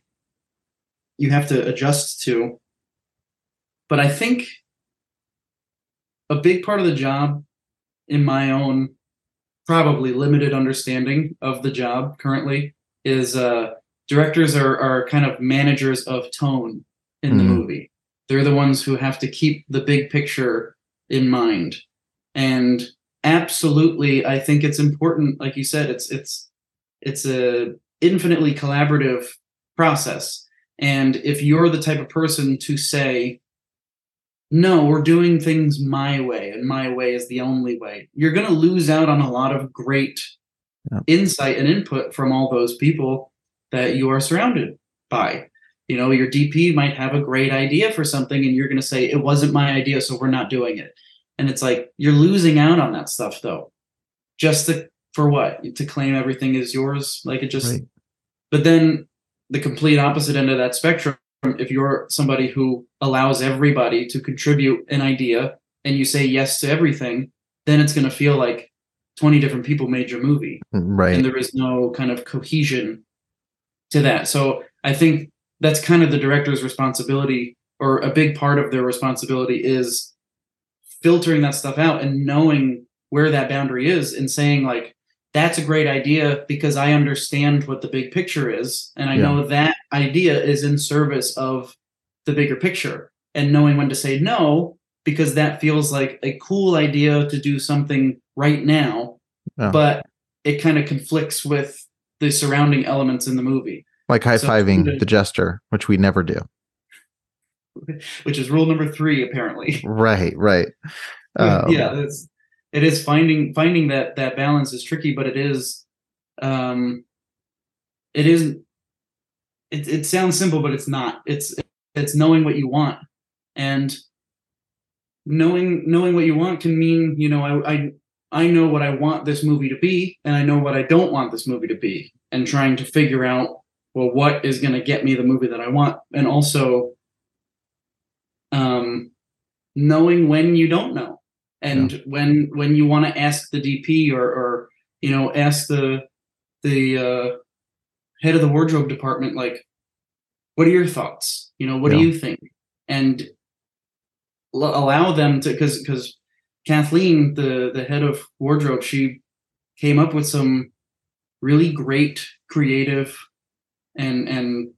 you have to adjust to. But I think a big part of the job, in my own probably limited understanding of the job currently, is uh, directors are are kind of managers of tone in the Mhm. movie. They're the ones who have to keep the big picture in mind. And absolutely, I think it's important. Like you said, it's it's it's a infinitely collaborative process. And if you're the type of person to say, no, we're doing things my way, and my way is the only way, you're going to lose out on a lot of great Yeah. insight and input from all those people that you are surrounded by. You know, your DP might have a great idea for something, and you're going to say, it wasn't my idea, so we're not doing it. And it's like, you're losing out on that stuff, though. Just to, for what? To claim everything is yours? Like it just, Right. but then the complete opposite end of that spectrum if you're somebody who allows everybody to contribute an idea and you say yes to everything then it's going to feel like 20 different people made your movie mm, Right. and there is no kind of cohesion to that so i think that's kind of the director's responsibility or a big part of their responsibility is filtering that stuff out and knowing where that boundary is and saying like that's a great idea because i understand what the big picture is and i Yeah. know that idea is in service of the bigger picture and knowing when to say no because that feels like a cool idea to do something right now Yeah. but it kind of conflicts with the surrounding elements in the movie like high so- fiving the jester, which we never do. which is rule number three apparently Right, right. Um, yeah it's it is finding finding that that balance is tricky but it is um it isn't it, it sounds simple but it's not it's it's knowing what you want and knowing knowing what you want can mean you know I, I i know what i want this movie to be and i know what i don't want this movie to be and trying to figure out well what is going to get me the movie that i want? And also um knowing when you don't know. And when when you want to ask the dp or or you know ask the the uh head of the wardrobe department like what are your thoughts? You know what Yeah. do you think? And l- allow them to because because Kathleen, the the head of wardrobe, she came up with some really great creative and and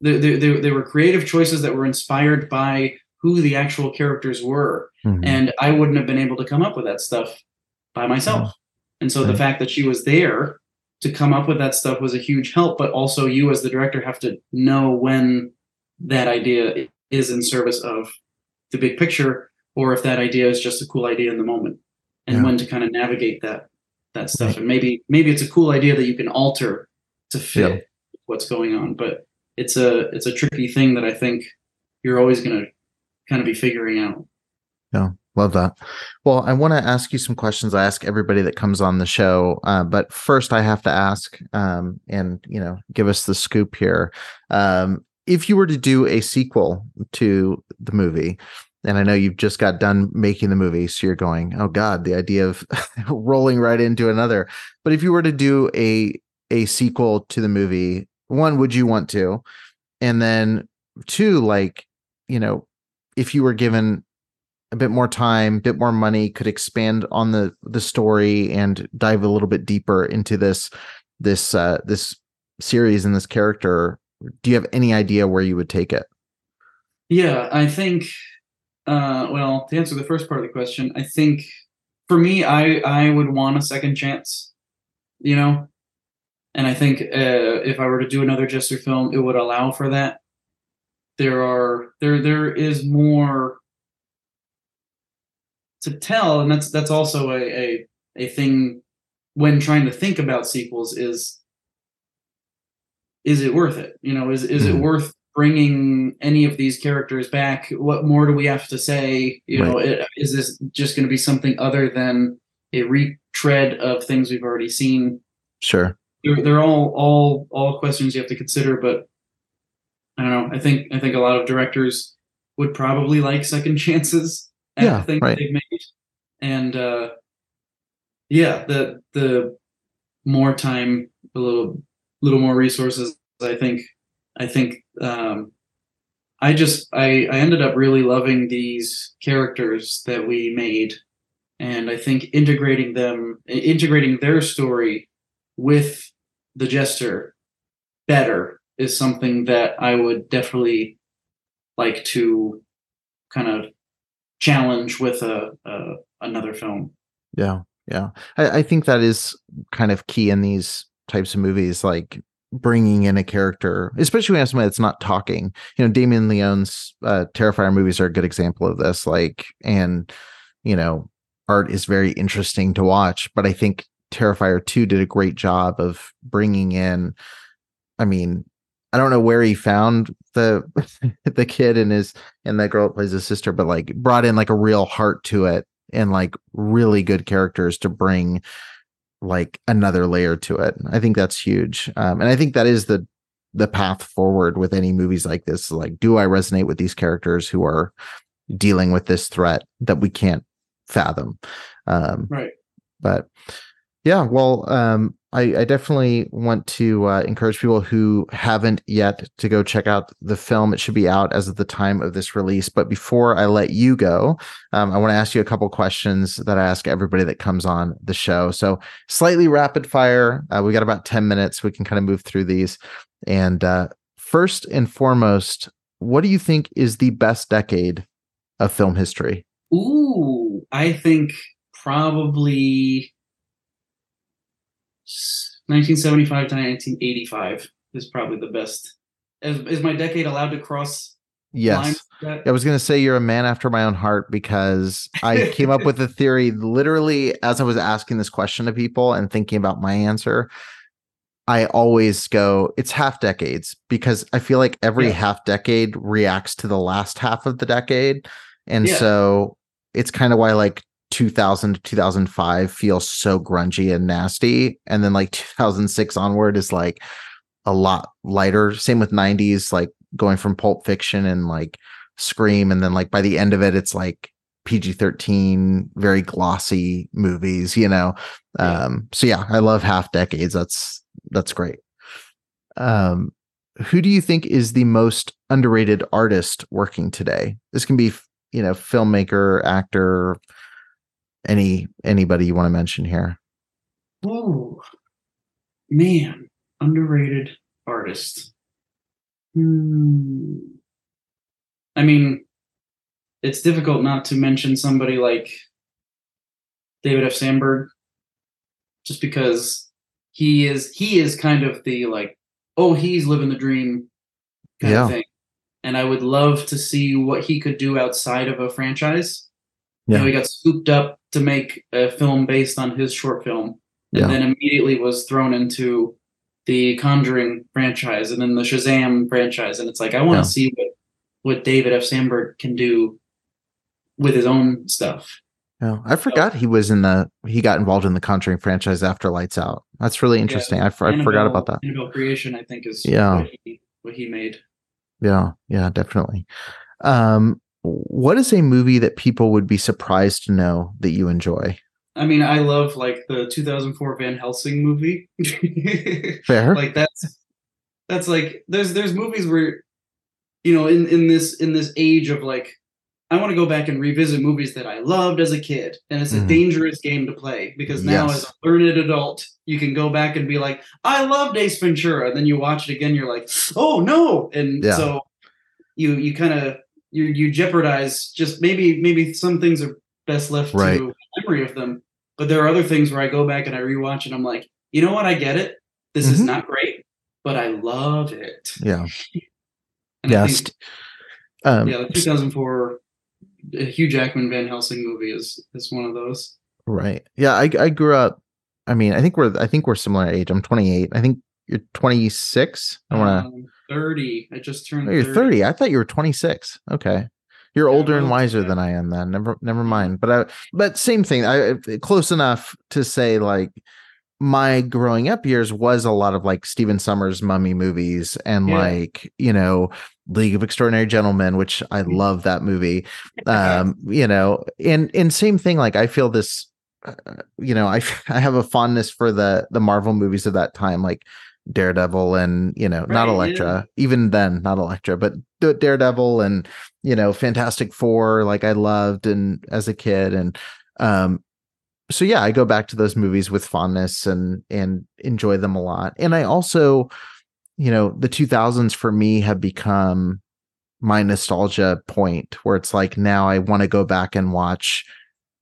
they, they, they were creative choices that were inspired by who the actual characters were Mhm. and i wouldn't have been able to come up with that stuff by myself and so the fact that she was there to come up with that stuff was a huge help but also you as the director have to know when that idea is in service of the big picture or if that idea is just a cool idea in the moment and Yeah. when to kind of navigate that that stuff and maybe maybe it's a cool idea that you can alter to fit. What's going on but it's a it's a tricky thing that i think you're always going to kind of be figuring out Yeah, love that. Well, I want to ask you some questions. I ask everybody that comes on the show, uh, but first I have to ask, um, and you know, give us the scoop here. Um, if you were to do a sequel to the movie, and I know you've just got done making the movie, so you're going, "Oh God!" The idea of rolling right into another. But if you were to do a a sequel to the movie, one, would you want to? And then two, like, you know, if you were given a bit more time, a bit more money, could expand on the the story and dive a little bit deeper into this this uh this series and this character. Do you have any idea where you would take it? Yeah, I think. Uh, well, to answer the first part of the question, I think for me, I I would want a second chance. You know, and I think uh, if I were to do another Jester film, it would allow for that. There are there there is more to tell, and that's that's also a a, a thing when trying to think about sequels is is it worth it? You know, is is it Mhm. worth bringing any of these characters back? What more do we have to say? You know, it, is this just going to be something other than a retread of things we've already seen? Sure. They're, they're all all all questions you have to consider, but I don't know. I think I think a lot of directors would probably like second chances at Yeah, things right. they've made, and uh, yeah, the the more time, a little little more resources. I think I think um, I just I I ended up really loving these characters that we made, and I think integrating them, integrating their story with the jester better is something that I would definitely like to kind of challenge with a, a another film. Yeah. Yeah. I, I think that is kind of key in these types of movies, like bringing in a character, especially when you have somebody that's not talking. You know, Damien Leone's uh, Terrifier movies are a good example of this. Like, and, you know, art is very interesting to watch, but I think Terrifier 2 did a great job of bringing in, I mean, I don't know where he found the the kid and his and that girl that plays his sister, but like brought in like a real heart to it and like really good characters to bring like another layer to it. I think that's huge. Um, and I think that is the the path forward with any movies like this. Like, do I resonate with these characters who are dealing with this threat that we can't fathom? Um, Right. but yeah, well, um, I, I definitely want to uh, encourage people who haven't yet to go check out the film. It should be out as of the time of this release. But before I let you go, um, I want to ask you a couple questions that I ask everybody that comes on the show. So slightly rapid fire. Uh, we got about ten minutes. We can kind of move through these. And uh, first and foremost, what do you think is the best decade of film history? Ooh, I think probably 1975 to 1985 is probably the best. Is, is my decade allowed to cross Yes. That- I was going to say you're a man after my own heart because I came up with a theory literally as I was asking this question to people and thinking about my answer. I always go, it's half decades because I feel like every Yeah. half decade reacts to the last half of the decade. And Yeah. so it's kind of why like 2000 to 2005 feels so grungy and nasty. And then like 2006 onward is like a lot lighter. Same with 90s, like going from Pulp Fiction and like Scream. And then like by the end of it, it's like PG 13, very glossy movies, you know? Yeah. Um, so yeah, I love half decades. That's that's great. Um, who do you think is the most underrated artist working today? This can be, you know, filmmaker, actor, any anybody you want to mention here? Oh man, underrated artist. Hmm. I mean, it's difficult not to mention somebody like David F. Sandberg, just because he is he is kind of the like, oh, he's living the dream kind Yeah. of thing. And I would love to see what he could do outside of a franchise. You know, he got scooped up to make a film based on his short film, and Yeah. then immediately was thrown into the Conjuring franchise and then the Shazam franchise. And it's like I want to Yeah. see what what David F. Sandberg can do with his own stuff. Yeah, I forgot he was in the he got involved in the Conjuring franchise after Lights Out. That's really interesting. I, for- I forgot about that. Annabelle Creation, I think, is Yeah. what he, what he made. Yeah, yeah, definitely. Um, what is a movie that people would be surprised to know that you enjoy? I mean, I love like the 2004 Van Helsing movie. Fair. like that's that's like there's there's movies where you know in in this in this age of like I want to go back and revisit movies that I loved as a kid, and it's a Mhm. dangerous game to play because now Yes. as a learned adult, you can go back and be like, I loved Ace Ventura, and then you watch it again, you're like, oh no, and Yeah. so you you kind of you you jeopardize just maybe maybe some things are best left Right. to memory of them, but there are other things where I go back and I rewatch and I'm like, you know what, I get it. This is Mhm. not great, but I love it. Yeah. And Yes. think, Um, yeah, the 2004 uh, Hugh Jackman Van Helsing movie is is one of those. Right. Yeah, I I grew up. I mean, I think we're I think we're similar age. I'm 28. I think you're 26. I want Um, 30. I just turned. Oh, you're 30. I thought you were 26. Okay. You're Yeah, older and wiser yeah. than I am then. Never never mind. But I but same thing. I close enough to say like my growing up years was a lot of like Stephen Sommers mummy movies and Yeah. like, you know, League of Extraordinary Gentlemen, which I love that movie. Um, you know, and and same thing like I feel this uh, you know, I I have a fondness for the the Marvel movies of that time like Daredevil and, you know, not Right, Elektra. Even then, not Elektra, but Daredevil and, you know, Fantastic 4 like I loved and as a kid and um so yeah, I go back to those movies with fondness and and enjoy them a lot. And I also, you know, the 2000s for me have become my nostalgia point where it's like now I want to go back and watch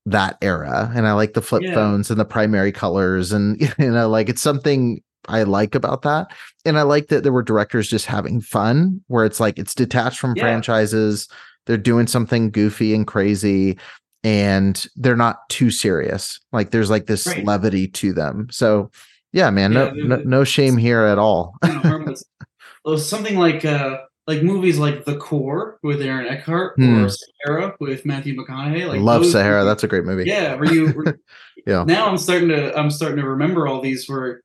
that era and I like the flip Yeah. phones and the primary colors and you know like it's something I like about that and I like that there were directors just having fun where it's like it's detached from Yeah. franchises they're doing something goofy and crazy and they're not too serious like there's like this Right. levity to them so yeah man no, Yeah, they're- no no shame here at all You know, harmless. Oh, something like uh like movies like The Core with Aaron Eckhart Hmm. or Sahara with Matthew McConaughey. Like love Sahara movies- that's a great movie Yeah, where you were, Yeah. Now I'm starting to I'm starting to remember all these where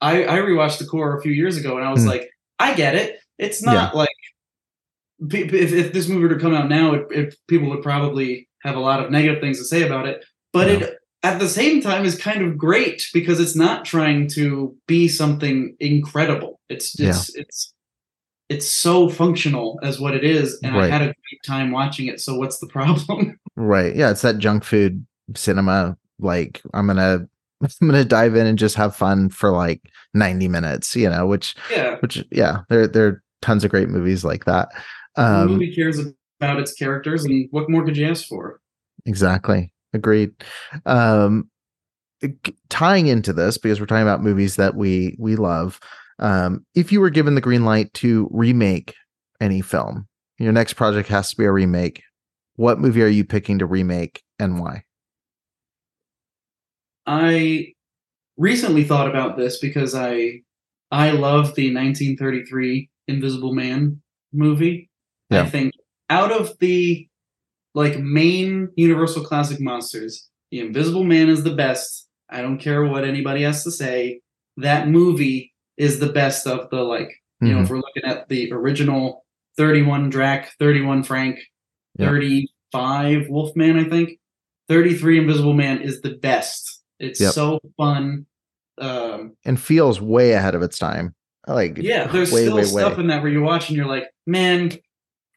I I rewatched the core a few years ago and I was Hmm. like, I get it. It's not like if, if this movie were to come out now, it, it, people would probably have a lot of negative things to say about it. But Yeah. it at the same time is kind of great because it's not trying to be something incredible. It's it's it's it's so functional as what it is, and Right. I had a great time watching it. So what's the problem? Right. Yeah, it's that junk food cinema. Like I'm gonna I'm gonna dive in and just have fun for like 90 minutes, you know, which yeah, which yeah, there there are tons of great movies like that. the Um movie cares about its characters, and what more could you ask for? exactly. Agreed. Um tying into this because we're talking about movies that we we love. Um if you were given the green light to remake any film, your next project has to be a remake. What movie are you picking to remake and why? I recently thought about this because I I love the 1933 Invisible Man movie. Yeah. I think out of the like main Universal classic monsters, the Invisible Man is the best. I don't care what anybody has to say. That movie is the best of the like, you know, if mm-hmm. we're looking at the original 31 Drac, 31 Frank, Yeah. 35 Wolfman, I think. 33 Invisible Man is the best. It's Yep. so fun. Um, and feels way ahead of its time. Like yeah, there's way, still way, stuff way. in that where you watch and you're like, man,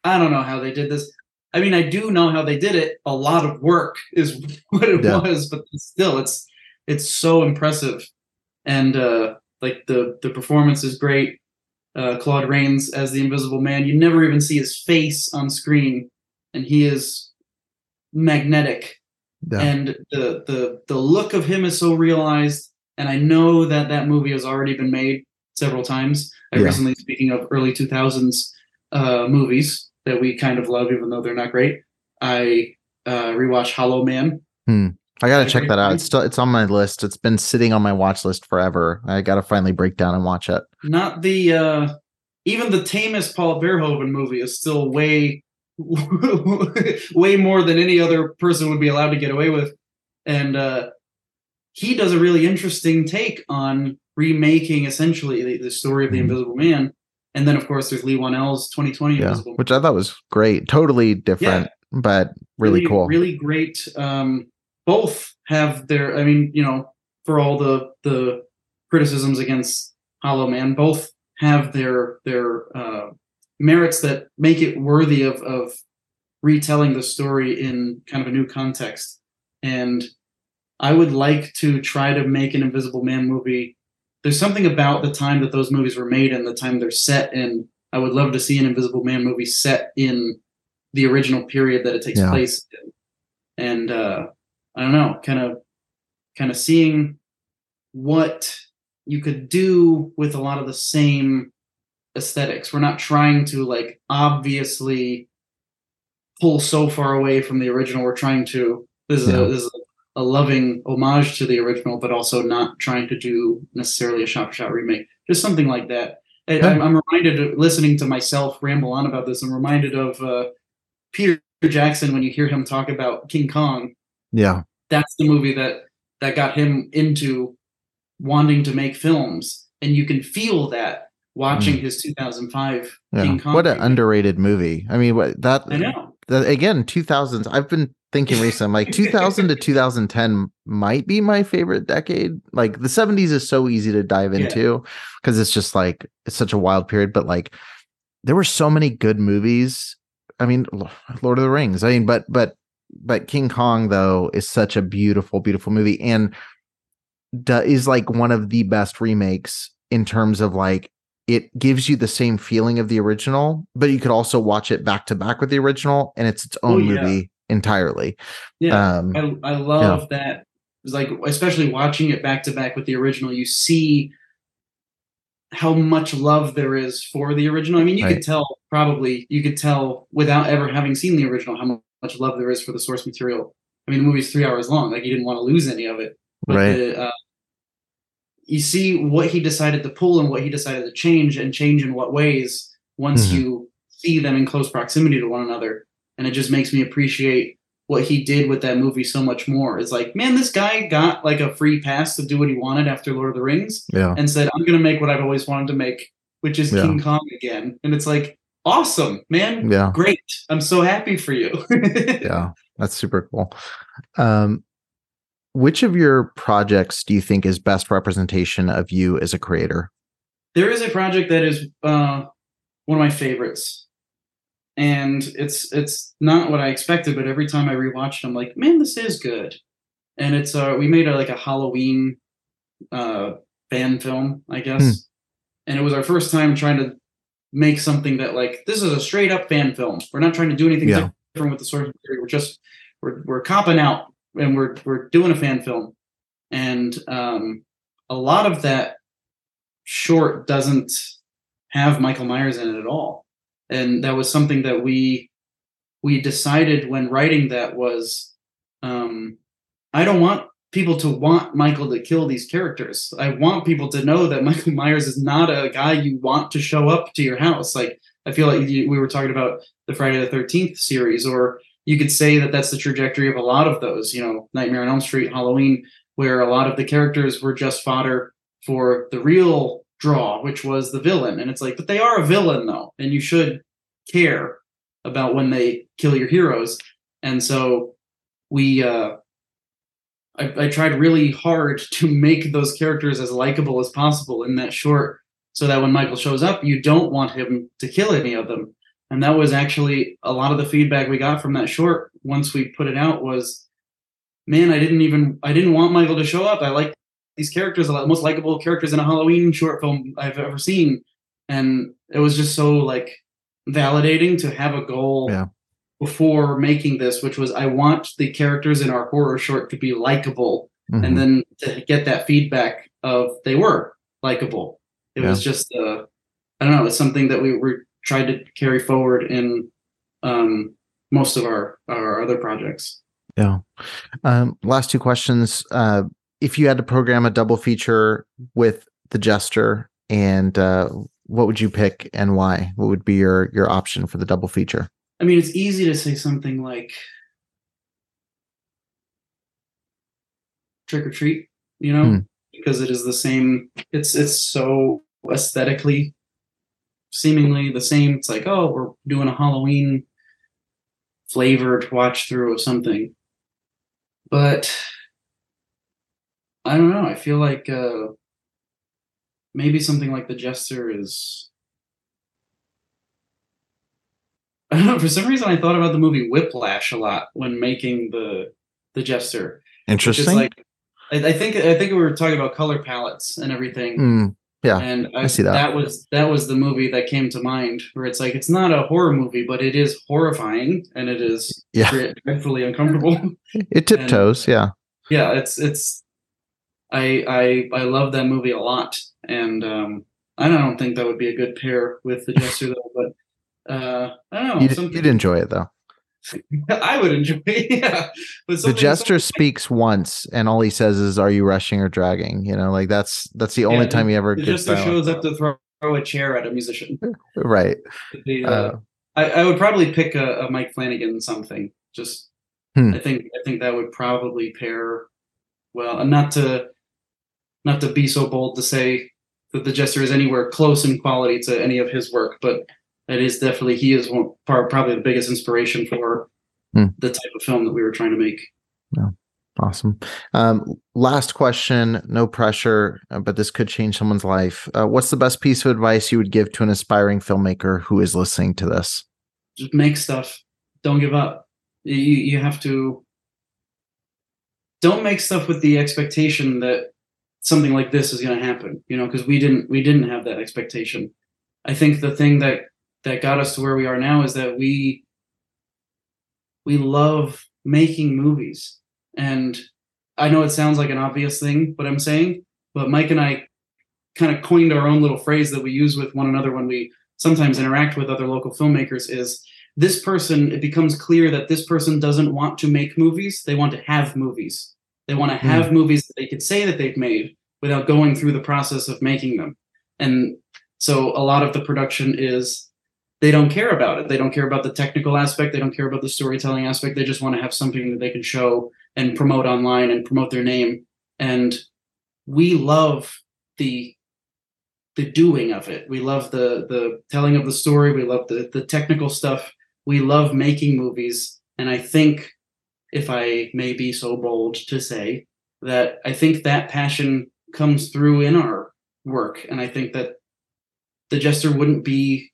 I don't know how they did this. I mean, I do know how they did it. A lot of work is what it Yeah. was, but still, it's it's so impressive, and uh, like the the performance is great. Uh, Claude Rains as the Invisible Man. You never even see his face on screen, and he is magnetic. Yeah. And the the the look of him is so realized. And I know that that movie has already been made several times. I Yeah. recently, speaking of early two thousands uh, movies that we kind of love, even though they're not great, I uh, rewatched Hollow Man. I gotta check that out. It's still it's on my list. It's been sitting on my watch list forever. I gotta finally break down and watch it. Not the uh, even the tamest Paul Verhoeven movie is still way way more than any other person would be allowed to get away with, and uh, he does a really interesting take on remaking essentially the, the story of the Mhm. Invisible Man. And then, of course, there's Leigh Whannell's 2020 Yeah, Invisible which I thought was great. Totally different, but really, cool. really great um both have their i mean you know for all the the criticisms against hollow man both have their their uh merits that make it worthy of of retelling the story in kind of a new context and i would like to try to make an invisible man movie there's something about the time that those movies were made and the time they're set in i would love to see an invisible man movie set in the original period that it takes Yeah. place in. And uh I don't know, kind of kind of seeing what you could do with a lot of the same aesthetics. We're not trying to like obviously pull so far away from the original. We're trying to this is Yeah. a this is a, loving homage to the original, but also not trying to do necessarily a shot for shot remake. Just something like that. I, Yeah. I'm reminded of listening to myself ramble on about this. I'm reminded of uh, Peter Jackson when you hear him talk about King Kong. Yeah, That's the movie that that got him into wanting to make films, and you can feel that watching his 2005 Mm. yeah. King Kong. What an remake. underrated movie. I mean, what that I know. that again 2000s i've been thinking recently like 2000 to 2010 might be my favorite decade like the 70s is so easy to dive into because it's just like it's such a wild period but like there were so many good movies i mean lord of the rings i mean but but but king kong though is such a beautiful beautiful movie and is like one of the best remakes in terms of like it gives you the same feeling of the original, but you could also watch it back to back with the original, and it's its own Oh, yeah. movie entirely. Yeah. Um, I, I love that. It's like especially watching it back to back with the original, you see how much love there is for the original. I mean, you Right. could tell probably you could tell without ever having seen the original how much love there is for the source material. I mean, the movie's three hours long. Like you didn't want to lose any of it. But Right. the, uh, you see what he decided to pull and what he decided to change, and change in what ways once Mhm. you see them in close proximity to one another. And it just makes me appreciate what he did with that movie so much more. It's like, man, this guy got like a free pass to do what he wanted after Lord of the Rings yeah, and said, I'm going to make what I've always wanted to make, which is Yeah. King Kong again. And it's like, awesome, man. yeah, Great. I'm so happy for you. yeah. That's super cool. Um, which of your projects do you think is best representation of you as a creator? there is a project that is uh, one of my favorites and it's it's not what i expected but every time i rewatch it i'm like man this is good and it's uh we made a, like a halloween uh fan film i guess Hmm. and it was our first time trying to make something that like this is a straight up fan film we're not trying to do anything Yeah. different with the source material we're just we're, we're copping out and we're we're doing a fan film and um a lot of that short doesn't have Michael Myers in it at all. And that was something that we we decided when writing that was um I don't want people to want Michael to kill these characters. I want people to know that Michael Myers is not a guy you want to show up to your house. Like I feel like you, we were talking about the Friday the 13th series or you could say that that's the trajectory of a lot of those, you know, Nightmare on Elm Street, Halloween, where a lot of the characters were just fodder for the real draw, which was the villain. And it's like, but they are a villain though, and you should care about when they kill your heroes. And so we uh I, I tried really hard to make those characters as likable as possible in that short so that when Michael shows up, you don't want him to kill any of them. And that was actually a lot of the feedback we got from that short once we put it out was man i didn't even i didn't want michael to show up. I like these characters are the most likable characters in a halloween short film i've ever seen. And it was just so like validating to have a goal Yeah. before making this which was i want the characters in our horror short to be likable. Mhm. and then to get that feedback of they were likable. It was just uh i don't know it's something that we were tried to carry forward in um most of our our other projects Yeah. Um, last two questions. Uh, if you had to program a double feature with the Jester, and uh, what would you pick and why? What would be your your option for the double feature? i mean it's easy to say something like trick or treat you know Hmm. because it is the same it's it's so aesthetically seemingly the same it's like oh we're doing a halloween flavored watch through of something but i don't know i feel like uh maybe something like the jester is I don't know. For some reason, I thought about the movie Whiplash a lot when making the the Jester. Interesting. like, I, I think I think we were talking about color palettes and everything, Mm, yeah, and I, I see that. That was that was the movie that came to mind, where it's like it's not a horror movie, but it is horrifying and it is Yeah. dreadfully uncomfortable. it tiptoes. Yeah. yeah, it's it's. I I I love that movie a lot, and um, I don't think that would be a good pair with the Jester though, but. Uh, I don't know. You'd, you'd enjoy it though. I would enjoy. Yeah, but The Jester speaks once, and all he says is, "Are you rushing or dragging?" You know, like that's that's the only time he ever The Jester shows up to throw, throw a chair at a musician. Right. The, uh, Uh, I, I would probably pick a, a Mike Flanagan something. Just Hmm. I think I think that would probably pair well. And not to not to be so bold to say that the Jester is anywhere close in quality to any of his work, but it is definitely he is one part probably the biggest inspiration for Hmm. the type of film that we were trying to make. Awesome. Um, last question, no pressure, uh, but this could change someone's life. Uh, what's the best piece of advice you would give to an aspiring filmmaker who is listening to this? just make stuff. Don't give up. You you have to don't make stuff with the expectation that something like this is going to happen. You know, because we didn't we didn't have that expectation. I think the thing that that got us to where we are now is that we we love making movies, and I know it sounds like an obvious thing, what I'm saying, but Mike and I kind of coined our own little phrase that we use with one another when we sometimes interact with other local filmmakers is this person it becomes clear that this person doesn't want to make movies they want to have movies. They want to hmm. have movies that they could say that they've made without going through the process of making them. And so a lot of the production is they don't care about it they don't care about the technical aspect they don't care about the storytelling aspect they just want to have something that they can show and promote online and promote their name and we love the the doing of it. We love the the telling of the story. We love the the technical stuff. We love making movies. And I think, if I may be so bold to say, that I think that passion comes through in our work. And I think that the Jester wouldn't be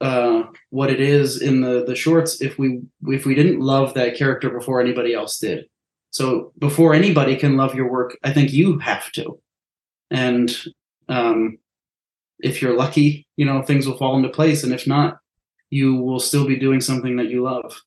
uh, what it is in the the shorts if we if we didn't love that character before anybody else did. So before anybody can love your work, I think you have to. And um, if you're lucky, you know, things will fall into place. And if not, you will still be doing something that you love.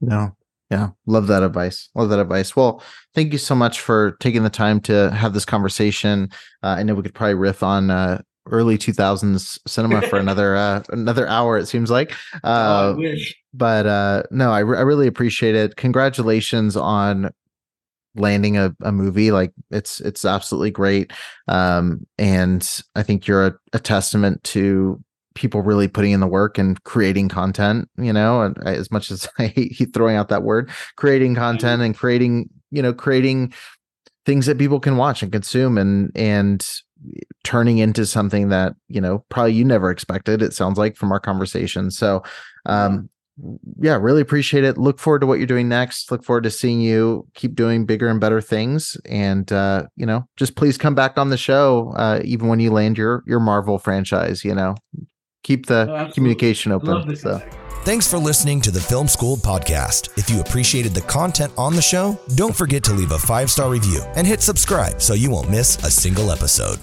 No. Yeah. Love that advice. Love that advice. Well, thank you so much for taking the time to have this conversation. Uh, I know we could probably riff on uh, early 2000s cinema for another uh, another hour, it seems like. Oh, Uh, wish. but uh no I, re- I really appreciate it congratulations on landing a, a movie like it's it's absolutely great um and i think you're a, a testament to people really putting in the work and creating content you know and I, as much as i hate throwing out that word creating content and creating you know creating things that people can watch and consume and and turning into something that you know probably you never expected it sounds like from our conversation. So um yeah. really appreciate it. Look forward to what you're doing next. Look forward to seeing you keep doing bigger and better things. And uh you know just please come back on the show uh even when you land your your marvel franchise you know keep the absolutely. communication open. So. Thanks for listening to the Film School podcast. If you appreciated the content on the show, don't forget to leave a five star review and hit subscribe so you won't miss a single episode.